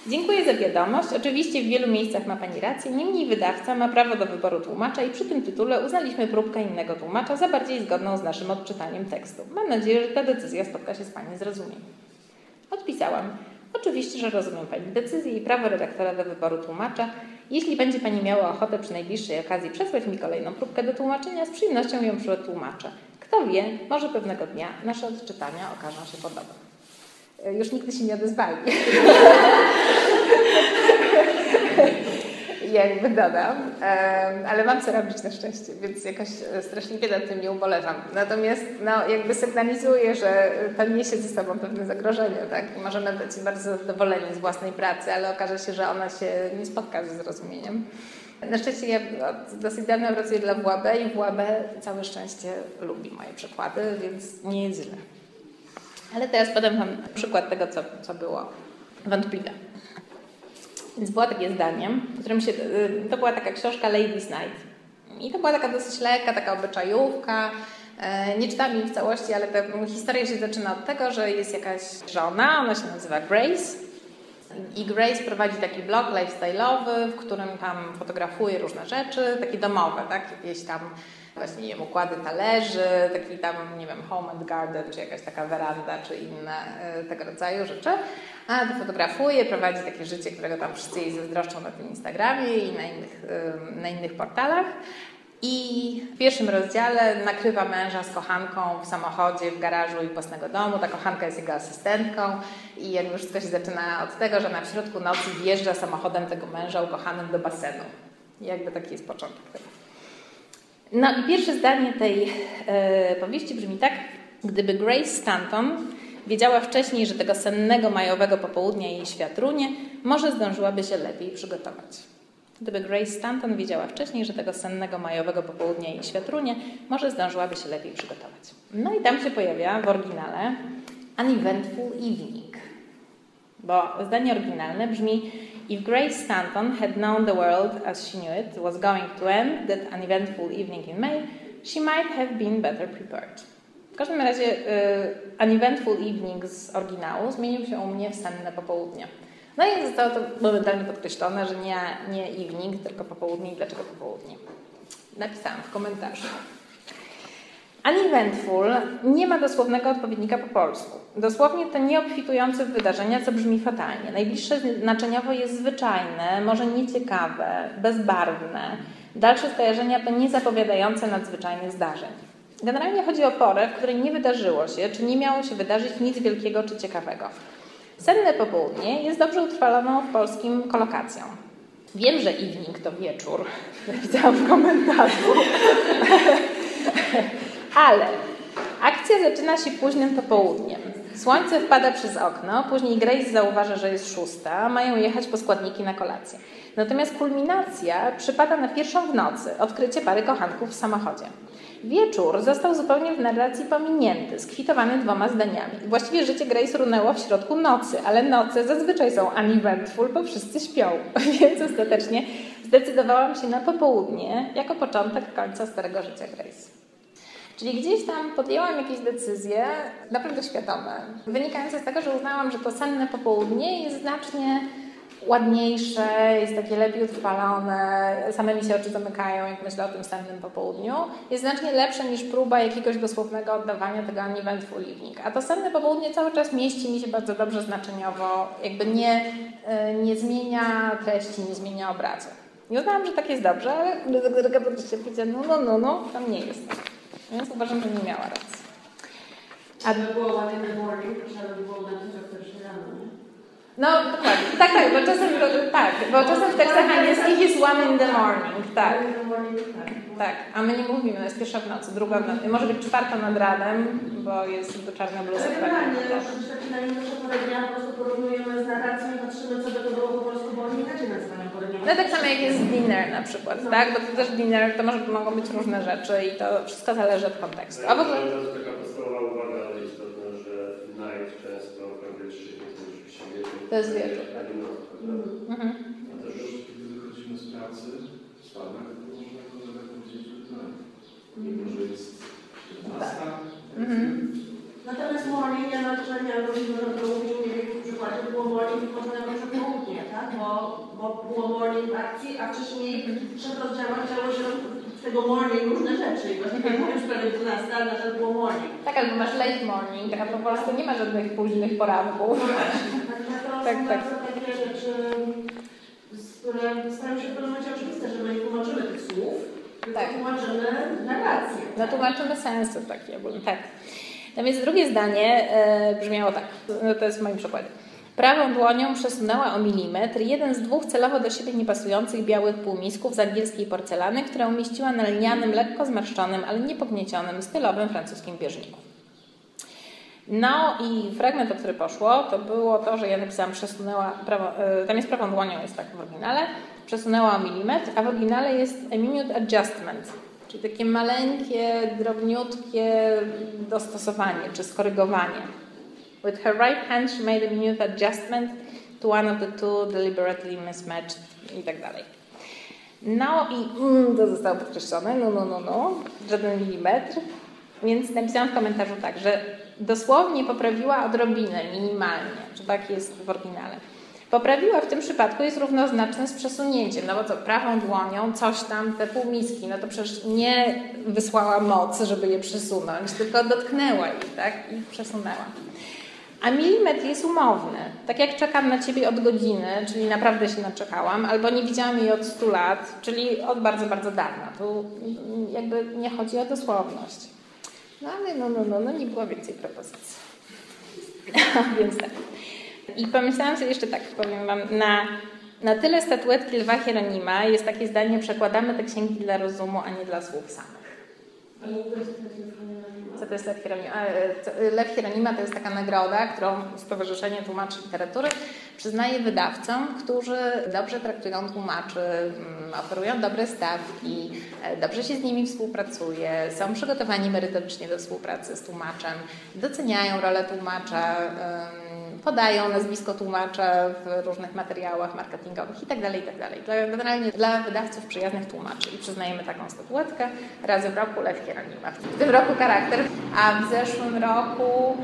Dziękuję za wiadomość. Oczywiście w wielu miejscach ma Pani rację, niemniej wydawca ma prawo do wyboru tłumacza i przy tym tytule uznaliśmy próbkę innego tłumacza za bardziej zgodną z naszym odczytaniem tekstu. Mam nadzieję, że ta decyzja spotka się z Pani zrozumieniem. Odpisałam. Oczywiście, że rozumiem Pani decyzję i prawo redaktora do wyboru tłumacza. Jeśli będzie Pani miała ochotę przy najbliższej okazji przesłać mi kolejną próbkę do tłumaczenia, z przyjemnością ją przetłumaczę. Kto wie, może pewnego dnia nasze odczytania okażą się podobne. E, już nigdy się nie odezwali. Jakby dodam, ale mam co robić na szczęście, więc jakoś straszliwie nad tym nie ubolewam. Natomiast no, jakby sygnalizuję, że to niesie ze sobą pewne zagrożenie, tak? I możemy być bardzo zadowoleni z własnej pracy, ale okaże się, że ona się nie spotka ze zrozumieniem. Na szczęście ja dosyć dawno pracuję dla WAB i WAB całe szczęście lubi moje przykłady, więc nie jest źle. Ale teraz podam Wam przykład tego, co, co było wątpliwe. Więc było takie zdanie, w którym się, y, to była taka książka Ladies Night. I to była taka dosyć lekka, taka obyczajówka. E, nie czytałam jej w całości, ale ta historia się zaczyna od tego, że jest jakaś żona, ona się nazywa Grace. I Grace prowadzi taki blog lifestyle'owy, w którym tam fotografuje różne rzeczy, takie domowe, tak? Jakieś tam właśnie, nie wiem, układy talerzy, taki tam, nie wiem, home and garden, czy jakaś taka weranda, czy inne y, tego rodzaju rzeczy. A to fotografuje, prowadzi takie życie, którego tam wszyscy jej zazdroszczą na tym Instagramie i na innych, y, na innych portalach. I w pierwszym rozdziale nakrywa męża z kochanką w samochodzie, w garażu ich własnego domu. Ta kochanka jest jego asystentką i jakby wszystko się zaczyna od tego, że na środku nocy wjeżdża samochodem tego męża ukochanym do basenu. I jakby taki jest początek tego. No i pierwsze zdanie tej e, powieści brzmi tak. Gdyby Grace Stanton wiedziała wcześniej, że tego sennego majowego popołudnia jej świat runie, może zdążyłaby się lepiej przygotować. Gdyby Grace Stanton wiedziała wcześniej, że tego sennego majowego popołudnia jej świat runie, może zdążyłaby się lepiej przygotować. No i tam się pojawia w oryginale Uneventful Evening. Bo zdanie oryginalne brzmi If Grace Stanton had known the world as she knew it was going to end that uneventful evening in May, she might have been better prepared. W każdym razie uh, Uneventful Evening z oryginału zmienił się u mnie w senne popołudnie. No i zostało to momentalnie podkreślone, że nie, nie evening, tylko popołudnie. Dlaczego popołudnie? Napisałam w komentarzu. Uneventful nie ma dosłownego odpowiednika po polsku. Dosłownie to nieobfitujące w wydarzenia, co brzmi fatalnie. Najbliższe znaczeniowo jest zwyczajne, może nieciekawe, bezbarwne. Dalsze skojarzenia to niezapowiadające nadzwyczajnych zdarzeń. Generalnie chodzi o porę, w której nie wydarzyło się, czy nie miało się wydarzyć nic wielkiego czy ciekawego. Senne popołudnie jest dobrze utrwaloną w polskim kolokacją. Wiem, że evening to wieczór, napisałam w komentarzu, ale akcja zaczyna się późnym popołudniem. Słońce wpada przez okno, później Grace zauważa, że jest szósta, mają jechać po składniki na kolację. Natomiast kulminacja przypada na pierwszą w nocy, odkrycie pary kochanków w samochodzie. Wieczór został zupełnie w narracji pominięty, skwitowany dwoma zdaniami. Właściwie życie Grace runęło w środku nocy, ale noce zazwyczaj są uneventful, bo wszyscy śpią. Więc ostatecznie zdecydowałam się na popołudnie jako początek końca starego życia Grace. Czyli gdzieś tam podjęłam jakieś decyzje, naprawdę świadome, wynikające z tego, że uznałam, że to senne popołudnie jest znacznie ładniejsze, jest takie lepiej utrwalone, same mi się oczy zamykają, jak myślę o tym sennym popołudniu. Jest znacznie lepsze niż próba jakiegoś dosłownego oddawania tego uneventful evening. A to senne popołudnie cały czas mieści mi się bardzo dobrze znaczeniowo, jakby nie, e, nie zmienia treści, nie zmienia obrazu. I uznałam, że tak jest dobrze, ale się no, no, no, no, tam nie jest. Więc uważam, że nie miała racji. A by było one in the morning, to trzeba by było napisać o pierwszej rano, nie? No, dokładnie. Tak, tak, bo czasem, tak, bo czasem w tekstach angielskich jest one in the morning, tak. One in the morning, tak. Tak, a my nie mówimy, jest pierwsza w nocy, druga w nocy. Może być czwarta nad ranem, bo jest do czarna bluza. Ale generalnie, przecież na najmniejsze porę dnia po prostu porównujemy z narracją i patrzymy, co by to było po polsku, bo oni inaczej. No tak samo jak jest dinner na przykład, No. tak? Bo to też dinner, to może, mogą być różne rzeczy i to wszystko zależy od kontekstu. A w ogóle... To jest taka podstawowa uwaga, ale istotna, że night często w to rzeczywiście wieczór. To jest wieczór, tak. prawda? Mhm. A też Kiedy wychodzimy z pracy, z panem, to można kolega powiedzieć, że. Mimo, że jest 15, Mhm. Natomiast morning, ja na przykład miałam możliwość, że to mówić nie wiem, w przykładzie było morning można jako południe, tak? Bo, bo było morning akcji, a wcześniej w trzech rozdziałach działo się z tego morning różne rzeczy. I właśnie Mhm. mm. już prawie 12, ale przykład było morning. Tak, albo masz late morning, a po prostu nie ma żadnych późnych poranków. To Tak, są tak. bardzo takie rzeczy, z które stają się w pewnym momencie oczywiste, że my nie tłumaczymy tych słów, Tak. tłumaczymy narrację. No tłumaczymy sensy takie ogólnie, tak. Więc drugie zdanie e, brzmiało tak, no to jest w moim przykładzie. Prawą dłonią przesunęła o milimetr jeden z dwóch celowo do siebie niepasujących białych półmisków z angielskiej porcelany, które umieściła na lnianym, lekko zmarszczonym, ale niepogniecionym, stylowym francuskim bieżniku. No i fragment, o który poszło, to było to, że ja napisałam przesunęła, prawo, e, tam jest prawą dłonią, jest tak w oryginale, przesunęła o milimetr, a w oryginale jest a minute adjustment, czyli takie maleńkie, drobniutkie dostosowanie czy skorygowanie. With her right hand she made a minute adjustment to one of the two deliberately mismatched i tak dalej. No i mm, to zostało podkreślone, no, no, no, no, żaden milimetr. Więc napisałam w komentarzu tak, że dosłownie poprawiła odrobinę, minimalnie, że tak jest w oryginale. Poprawiła w tym przypadku jest równoznaczne z przesunięciem, no bo co, prawą dłonią coś tam, te półmiski, no to przecież nie wysłała moc, żeby je przesunąć, tylko dotknęła ich, tak, i przesunęła. A milimetr jest umowny. Tak jak czekam na ciebie od godziny, czyli naprawdę się naczekałam, albo nie widziałam jej od 100 lat, czyli od bardzo, bardzo dawna. Tu jakby nie chodzi o dosłowność. No ale no, no, no, no nie było więcej propozycji. Więc tak. I pomyślałam sobie jeszcze tak, powiem Wam, na, na tyle statuetki Lwa Hieronima jest takie zdanie, przekładamy te księgi dla rozumu, a nie dla słów samych. Co to jest Lew Hieronima? E, Lew Hieronima to jest taka nagroda, którą Stowarzyszenie Tłumaczy Literatury przyznaje wydawcom, którzy dobrze traktują tłumaczy, mm, oferują dobre stawki, e, dobrze się z nimi współpracuje, są przygotowani merytorycznie do współpracy z tłumaczem, doceniają rolę tłumacza, podają nazwisko tłumacza w różnych materiałach marketingowych itd. Tak itd. Tak generalnie dla wydawców przyjaznych tłumaczy i przyznajemy taką statuetkę razy w roku Lew Hieronima. W tym roku charakter, a w zeszłym roku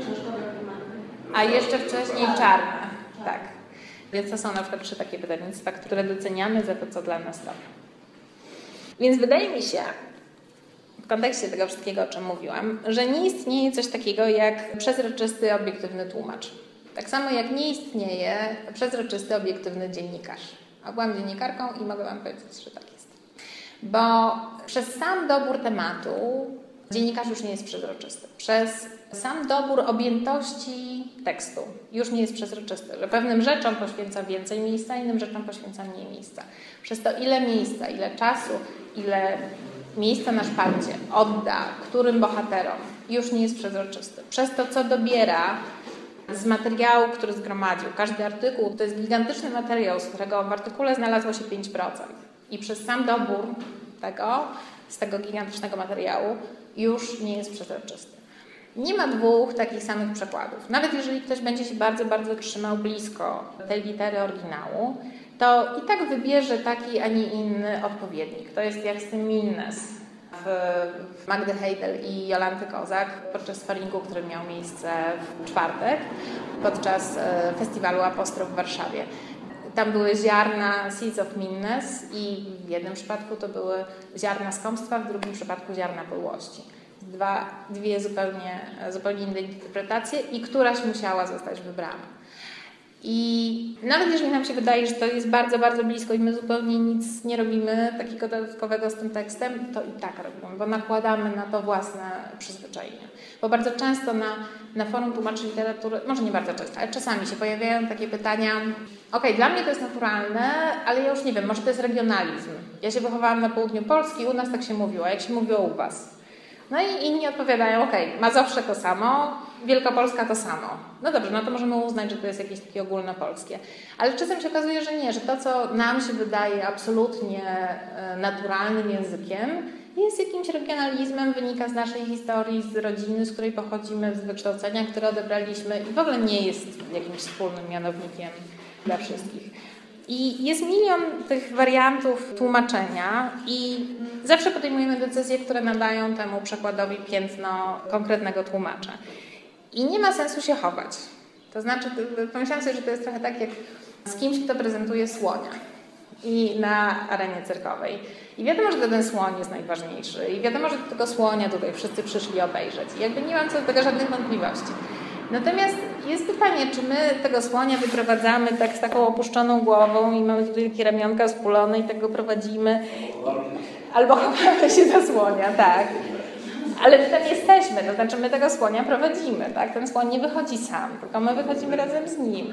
a jeszcze wcześniej czarne. Tak. Więc to są na przykład trzy takie wydawnictwa, które doceniamy za to, co dla nas robią. Więc wydaje mi się, w kontekście tego wszystkiego, o czym mówiłam, że nie istnieje coś takiego jak przezroczysty, obiektywny tłumacz. Tak samo jak nie istnieje przezroczysty, obiektywny dziennikarz. A byłam dziennikarką i mogę Wam powiedzieć, że tak jest. Bo przez sam dobór tematu dziennikarz już nie jest przezroczysty. Przez sam dobór objętości tekstu już nie jest przezroczysty, że pewnym rzeczom poświęca więcej miejsca, innym rzeczom poświęca mniej miejsca. Przez to, ile miejsca, ile czasu, ile miejsca na szpalcie odda którym bohaterom, już nie jest przezroczysty. Przez to, co dobiera z materiału, który zgromadził. Każdy artykuł to jest gigantyczny materiał, z którego w artykule znalazło się 5%. I przez sam dobór tego, z tego gigantycznego materiału, już nie jest przezroczysty. Nie ma dwóch takich samych przekładów. Nawet jeżeli ktoś będzie się bardzo, bardzo trzymał blisko tej litery oryginału, to i tak wybierze taki, a nie inny odpowiednik. To jest jak z tym Minnes w Magdy Heidel i Jolanty Kozak podczas sparingu, który miał miejsce w czwartek podczas e, festiwalu Apostrof w Warszawie. Tam były ziarna Seeds of Minnes i w jednym przypadku to były ziarna skąpstwa, w drugim przypadku ziarna podłości. Dwa, dwie zupełnie, zupełnie inne interpretacje i któraś musiała zostać wybrana. I nawet jeżeli nam się wydaje, że to jest bardzo, bardzo blisko i my zupełnie nic nie robimy takiego dodatkowego z tym tekstem, to i tak robimy, bo nakładamy na to własne przyzwyczajenia. Bo bardzo często na, na forum tłumaczy literatury, może nie bardzo często, ale czasami się pojawiają takie pytania, ok, dla mnie to jest naturalne, ale ja już nie wiem, może to jest regionalizm. Ja się wychowałam na południu Polski, u nas tak się mówiło, jak się mówiło u Was? No i inni odpowiadają, ok, Mazowsze to samo, Wielkopolska to samo. No dobrze, no to możemy uznać, że to jest jakieś takie ogólnopolskie. Ale czasem się okazuje, że nie, że to, co nam się wydaje absolutnie e, naturalnym językiem, jest jakimś regionalizmem, wynika z naszej historii, z rodziny, z której pochodzimy, z wykształcenia, które odebraliśmy i w ogóle nie jest jakimś wspólnym mianownikiem dla wszystkich. I jest milion tych wariantów tłumaczenia i zawsze podejmujemy decyzje, które nadają temu przekładowi piętno konkretnego tłumacza. I nie ma sensu się chować. To znaczy, pomyślałam sobie, że to jest trochę tak jak z kimś, kto prezentuje słonia i na arenie cyrkowej. I wiadomo, że ten słoń jest najważniejszy. I wiadomo, że tego słonia tutaj wszyscy przyszli obejrzeć. I jakby nie mam co do tego żadnych wątpliwości. Natomiast jest pytanie, czy my tego słonia wyprowadzamy tak z taką opuszczoną głową i mamy tutaj takie ramionka spulone i tego prowadzimy. Albo chowamy się za słonia, tak. Ale my tam jesteśmy, to znaczy my tego słonia prowadzimy, tak? Ten słoń nie wychodzi sam, tylko my wychodzimy razem z nim.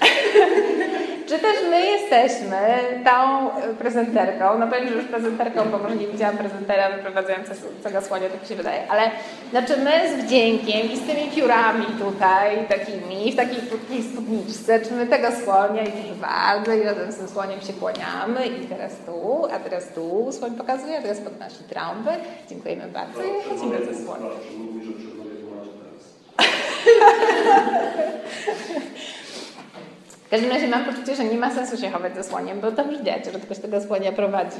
Czy też my jesteśmy tą prezenterką, no powiem, że już prezenterką, bo może nie widziałam prezentera wyprowadzającego słonia, tak mi się wydaje, ale znaczy my z wdziękiem i z tymi piórami tutaj, takimi, w takiej krótkiej spódniczce, czy my tego słonia i bardzo i razem z tym słoniem się kłaniamy. I teraz tu, a teraz tu słoń pokazuje, a teraz podnosi trąby. Dziękujemy bardzo. I chodzimy ze słoniem. W każdym razie mam poczucie, że nie ma sensu się chować ze słoniem, bo to widać, że ktoś tego słonia prowadzi.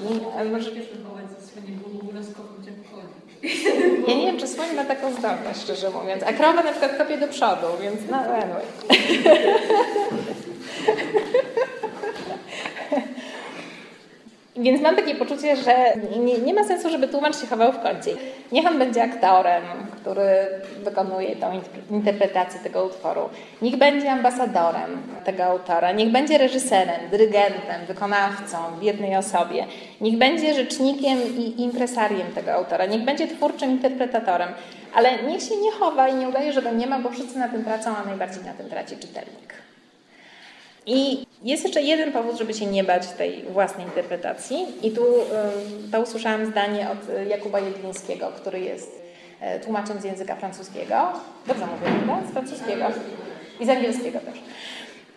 Może się chować ze słoniem, bo kopnąć jak chodzi. Ja nie wiem, czy słoń ma taką zdolność, szczerze mówiąc. A krowa na przykład kopie do przodu, więc no anyway. Więc mam takie poczucie, że nie, nie, ma sensu, żeby tłumacz się chował w kącie. Niech on będzie aktorem, który wykonuje tą interpretację tego utworu. Niech będzie ambasadorem tego autora. Niech będzie reżyserem, dyrygentem, wykonawcą w jednej osobie. Niech będzie rzecznikiem i impresariem tego autora. Niech będzie twórczym interpretatorem. Ale niech się nie chowa i nie udaje, że go nie ma, bo wszyscy na tym tracą, a najbardziej na tym traci czytelnik. I jest jeszcze jeden powód, żeby się nie bać tej własnej interpretacji. I tu to usłyszałam zdanie od Jakuba Jedlińskiego, który jest e, tłumaczem z języka francuskiego. Dobrze mówię, prawda? Z francuskiego. I z angielskiego też.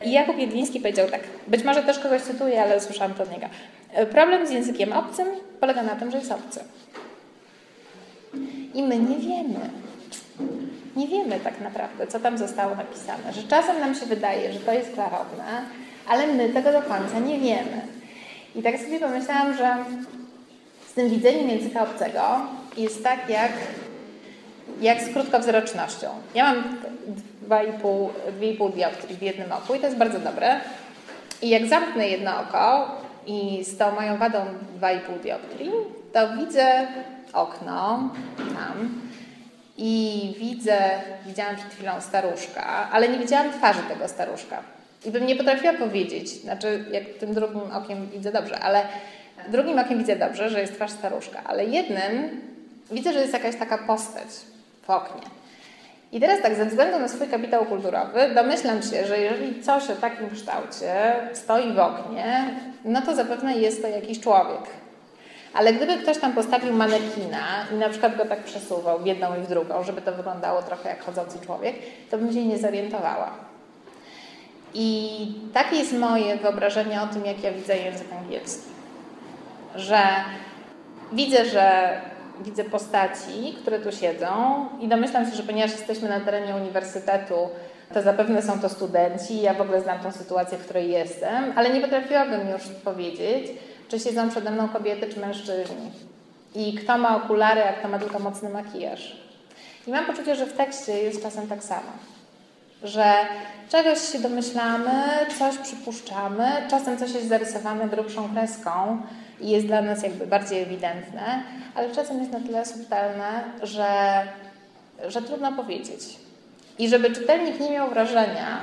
I Jakub Jedliński powiedział tak, być może też kogoś cytuję, ale słyszałam to od niego. E, problem z językiem obcym polega na tym, że jest obcy. I my nie wiemy, nie wiemy tak naprawdę, co tam zostało napisane. Że czasem nam się wydaje, że to jest klarowne, ale my tego do końca nie wiemy. I tak sobie pomyślałam, że z tym widzeniem języka obcego jest tak jak, jak z krótkowzrocznością. Ja mam 2,5 dioptrii w jednym oku i to jest bardzo dobre. I jak zamknę jedno oko i z tą moją wadą 2,5 dioptrii, to widzę okno tam, i widzę, widziałam przed chwilą staruszka, ale nie widziałam twarzy tego staruszka. I bym nie potrafiła powiedzieć, znaczy jak tym drugim okiem widzę dobrze, ale drugim okiem widzę dobrze, że jest twarz staruszka, ale jednym widzę, że jest jakaś taka postać w oknie. I teraz tak, ze względu na swój kapitał kulturowy, domyślam się, że jeżeli coś o takim kształcie stoi w oknie, no to zapewne jest to jakiś człowiek. Ale gdyby ktoś tam postawił manekina i na przykład go tak przesuwał w jedną i w drugą, żeby to wyglądało trochę jak chodzący człowiek, to bym się nie zorientowała. I takie jest moje wyobrażenie o tym, jak ja widzę język angielski. Że widzę, że widzę postaci, które tu siedzą i domyślam się, że ponieważ jesteśmy na terenie uniwersytetu, to zapewne są to studenci. Ja w ogóle znam tą sytuację, w której jestem, ale nie potrafiłabym już powiedzieć, czy siedzą przede mną kobiety, czy mężczyźni. I kto ma okulary, a kto ma tylko mocny makijaż. I mam poczucie, że w tekście jest czasem tak samo. Że czegoś się domyślamy, coś przypuszczamy, czasem coś jest zarysowane grubszą kreską i jest dla nas jakby bardziej ewidentne, ale czasem jest na tyle subtelne, że, że trudno powiedzieć. I żeby czytelnik nie miał wrażenia,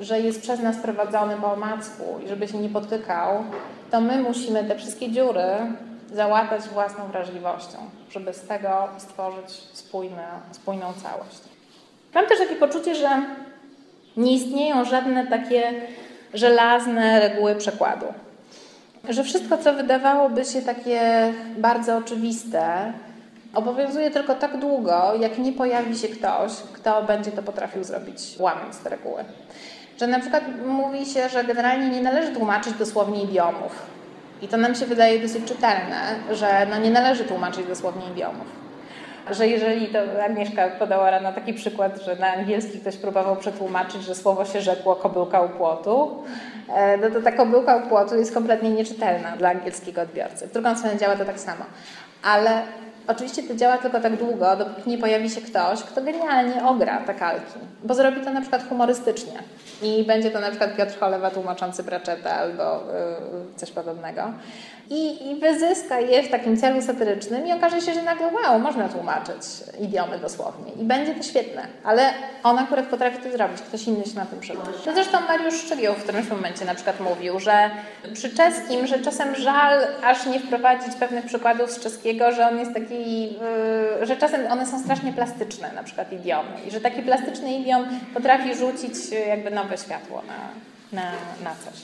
że jest przez nas prowadzony po omacku i żeby się nie potykał, to my musimy te wszystkie dziury załatać własną wrażliwością, żeby z tego stworzyć spójne, spójną całość. Mam też takie poczucie, że nie istnieją żadne takie żelazne reguły przekładu. Że wszystko, co wydawałoby się takie bardzo oczywiste, obowiązuje tylko tak długo, jak nie pojawi się ktoś, kto będzie to potrafił zrobić, łamiąc te reguły że na przykład mówi się, że generalnie nie należy tłumaczyć dosłownie idiomów. I to nam się wydaje dosyć czytelne, że no nie należy tłumaczyć dosłownie idiomów. Że jeżeli to Agnieszka podała rano taki przykład, że na angielski ktoś próbował przetłumaczyć, że słowo się rzekło kobyłka u płotu, e, no to ta kobyłka u płotu jest kompletnie nieczytelna dla angielskiego odbiorcy. W drugą stronę działa to tak samo. Ale Oczywiście to działa tylko tak długo, dopóki nie pojawi się ktoś, kto genialnie ogra te kalki, bo zrobi to na przykład humorystycznie. I będzie to na przykład Piotr Cholewa tłumaczący Braczetę albo yy, coś podobnego i, i wyzyska je w takim celu satyrycznym i okaże się, że nagle wow, można tłumaczyć idiomy dosłownie i będzie to świetne, ale on akurat potrafi to zrobić, ktoś inny się na tym przekonał. To zresztą Mariusz Szczygieł w którymś momencie na przykład mówił, że przy czeskim, że czasem żal aż nie wprowadzić pewnych przykładów z czeskiego, że on jest taki, yy, że czasem one są strasznie plastyczne, na przykład idiomy. I że taki plastyczny idiom potrafi rzucić jakby nowe światło na, na, na coś.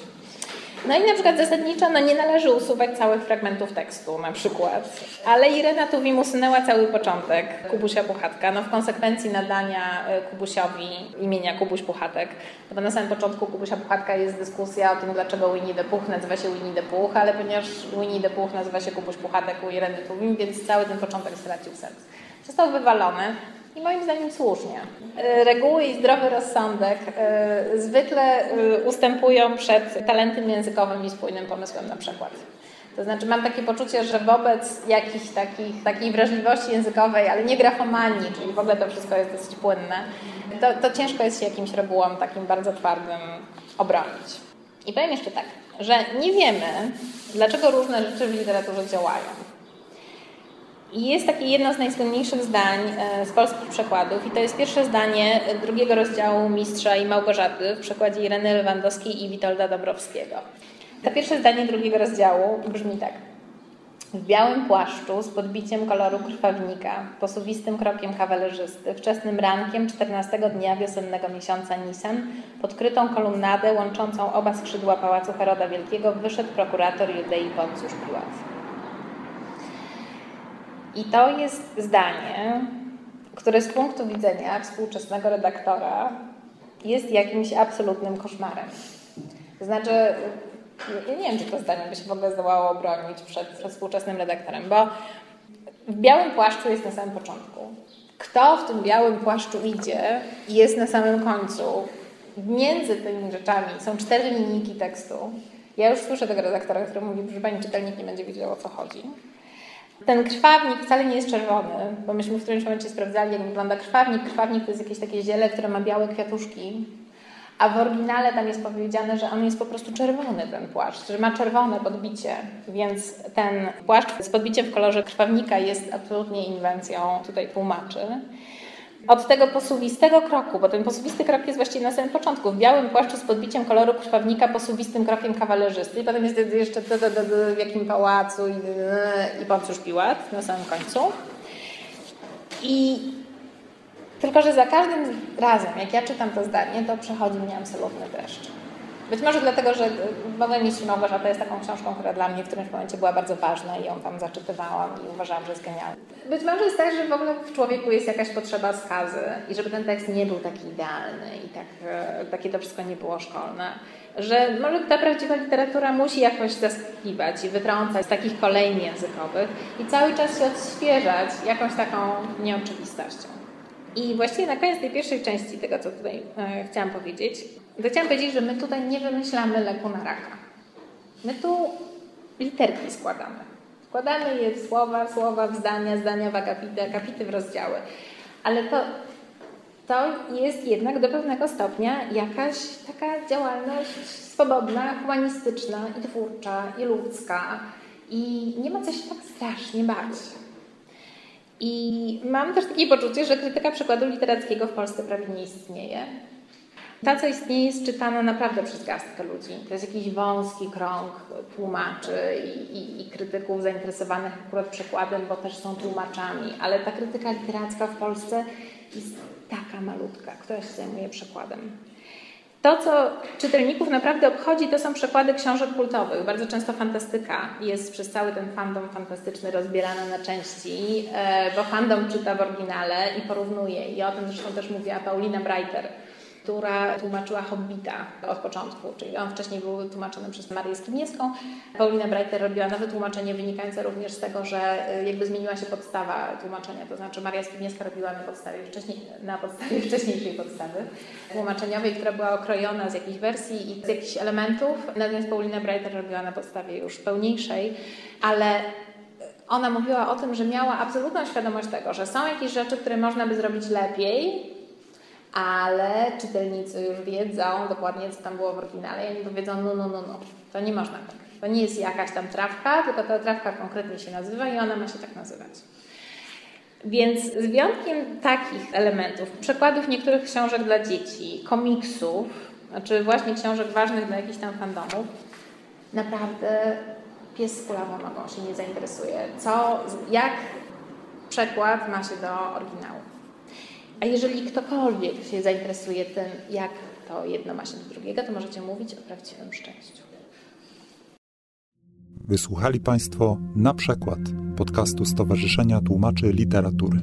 No i na przykład zasadniczo no nie należy usuwać całych fragmentów tekstu na przykład, ale Irena Tuwim usunęła cały początek Kubusia Puchatka, no w konsekwencji nadania e, Kubusiowi imienia Kubuś Puchatek, bo na samym początku Kubusia Puchatka jest dyskusja o tym, dlaczego Winnie the Pooh nazywa się Winnie the Pooh, ale ponieważ Winnie the Pooh nazywa się Kubuś Puchatek u Ireny Tuwim, więc cały ten początek stracił sens. Został wywalony, I moim zdaniem słusznie. E, reguły i zdrowy rozsądek e, zwykle e, ustępują przed talentem językowym i spójnym pomysłem na przykład. To znaczy mam takie poczucie, że wobec jakiejś takich, takiej wrażliwości językowej, ale nie grafomanii, czyli w ogóle to wszystko jest dosyć płynne, to, to ciężko jest się jakimś regułom takim bardzo twardym obronić. I powiem jeszcze tak, że nie wiemy, dlaczego różne rzeczy w literaturze działają. I jest takie jedno z najsłynniejszych zdań e, z polskich przekładów i to jest pierwsze zdanie drugiego rozdziału Mistrza i Małgorzaty w przekładzie Ireny Lewandowskiej i Witolda Dobrowskiego. To pierwsze zdanie drugiego rozdziału brzmi tak. W białym płaszczu z podbiciem koloru krwawnika, posuwistym krokiem kawalerzysty, wczesnym rankiem 14 dnia wiosennego miesiąca Nisan, podkrytą kolumnadę łączącą oba skrzydła Pałacu Heroda Wielkiego, wyszedł prokurator Judei Poncjusz Piłat. I to jest zdanie, które z punktu widzenia współczesnego redaktora jest jakimś absolutnym koszmarem. To znaczy, nie wiem, czy to zdanie by się w ogóle zdołało obronić przed, współczesnym redaktorem, bo w białym płaszczu jest na samym początku. Kto w tym białym płaszczu idzie, jest na samym końcu. Między tymi rzeczami są cztery linijki tekstu. Ja już słyszę tego redaktora, który mówi, że pani czytelnik nie będzie wiedział o co chodzi. Ten krwawnik wcale nie jest czerwony, bo myśmy w którymś momencie sprawdzali, jak wygląda krwawnik. Krwawnik to jest jakieś takie ziele, które ma białe kwiatuszki, a w oryginale tam jest powiedziane, że on jest po prostu czerwony, ten płaszcz, że ma czerwone podbicie, więc ten płaszcz z podbiciem w kolorze krwawnika jest absolutnie inwencją tutaj tłumaczy. Od tego posuwistego kroku, bo ten posuwisty krok jest właściwie na samym początku, w białym płaszczu z podbiciem koloru krwawnika, posuwistym krokiem kawalerzysty, i potem jest jeszcze w jakim pałacu i, i Poncjusz Piłat na samym końcu. I tylko, że za każdym razem, jak ja czytam to zdanie, to przechodzi mnie absolutny deszcz. Być może dlatego, że w ogóle Mistrz Małgorzata jest taką książką, która dla mnie w którymś momencie była bardzo ważna i ją tam zaczytywałam i uważałam, że jest genialna. Być może jest tak, że w ogóle w człowieku jest jakaś potrzeba skazy i żeby ten tekst nie był taki idealny i tak, e, takie to wszystko nie było szkolne. Że może ta prawdziwa literatura musi jakoś zaskakiwać i wytrącać z takich kolejnych językowych i cały czas się odświeżać jakąś taką nieoczywistością. I właściwie na koniec tej pierwszej części tego, co tutaj e, chciałam powiedzieć, to chciałam powiedzieć, że my tutaj nie wymyślamy leku na raka. My tu literki składamy. Składamy je w słowa, słowa, w zdania, zdania w akapity, akapity w rozdziały. Ale to, to jest jednak do pewnego stopnia jakaś taka działalność swobodna, humanistyczna i twórcza i ludzka. I nie ma co się tak strasznie bać. I mam też takie poczucie, że krytyka przykładu literackiego w Polsce prawie nie istnieje. Ta, co istnieje, jest czytana naprawdę przez garstkę ludzi. To jest jakiś wąski krąg tłumaczy i, i, i, krytyków zainteresowanych akurat przekładem, bo też są tłumaczami, ale ta krytyka literacka w Polsce jest taka malutka, się zajmuje przekładem. To, co czytelników naprawdę obchodzi, to są przekłady książek kultowych. Bardzo często fantastyka jest przez cały ten fandom fantastyczny rozbierana na części, e, bo fandom czyta w oryginale i porównuje. I o tym zresztą też mówiła Paulina Breiter która tłumaczyła Hobbita od początku, czyli on wcześniej był tłumaczony przez Marię Skibniewską. Paulina Breiter robiła nowe tłumaczenie wynikające również z tego, że y, jakby zmieniła się podstawa tłumaczenia, to znaczy Maria Skibniewska robiła na podstawie, wcześniej, na podstawie wcześniejszej podstawy tłumaczeniowej, która była okrojona z jakichś wersji i z jakichś elementów, natomiast Paulina Breiter robiła na podstawie już pełniejszej, ale ona mówiła o tym, że miała absolutną świadomość tego, że są jakieś rzeczy, które można by zrobić lepiej, ale czytelnicy już wiedzą dokładnie, co tam było w oryginale i oni powiedzą, no, no, no, no, to nie można tak. To nie jest jakaś tam trawka, tylko ta trawka konkretnie się nazywa i ona ma się tak nazywać. Więc z wyjątkiem takich elementów, przekładów niektórych książek dla dzieci, komiksów, znaczy właśnie książek ważnych dla jakichś tam fandomów, naprawdę pies z kulawą nogą się nie zainteresuje. Co, jak przekład ma się do oryginału. A jeżeli ktokolwiek się zainteresuje tym, jak to jedno ma się do drugiego, to możecie mówić o prawdziwym szczęściu. Wysłuchali Państwo na przykład podcastu Stowarzyszenia Tłumaczy Literatury.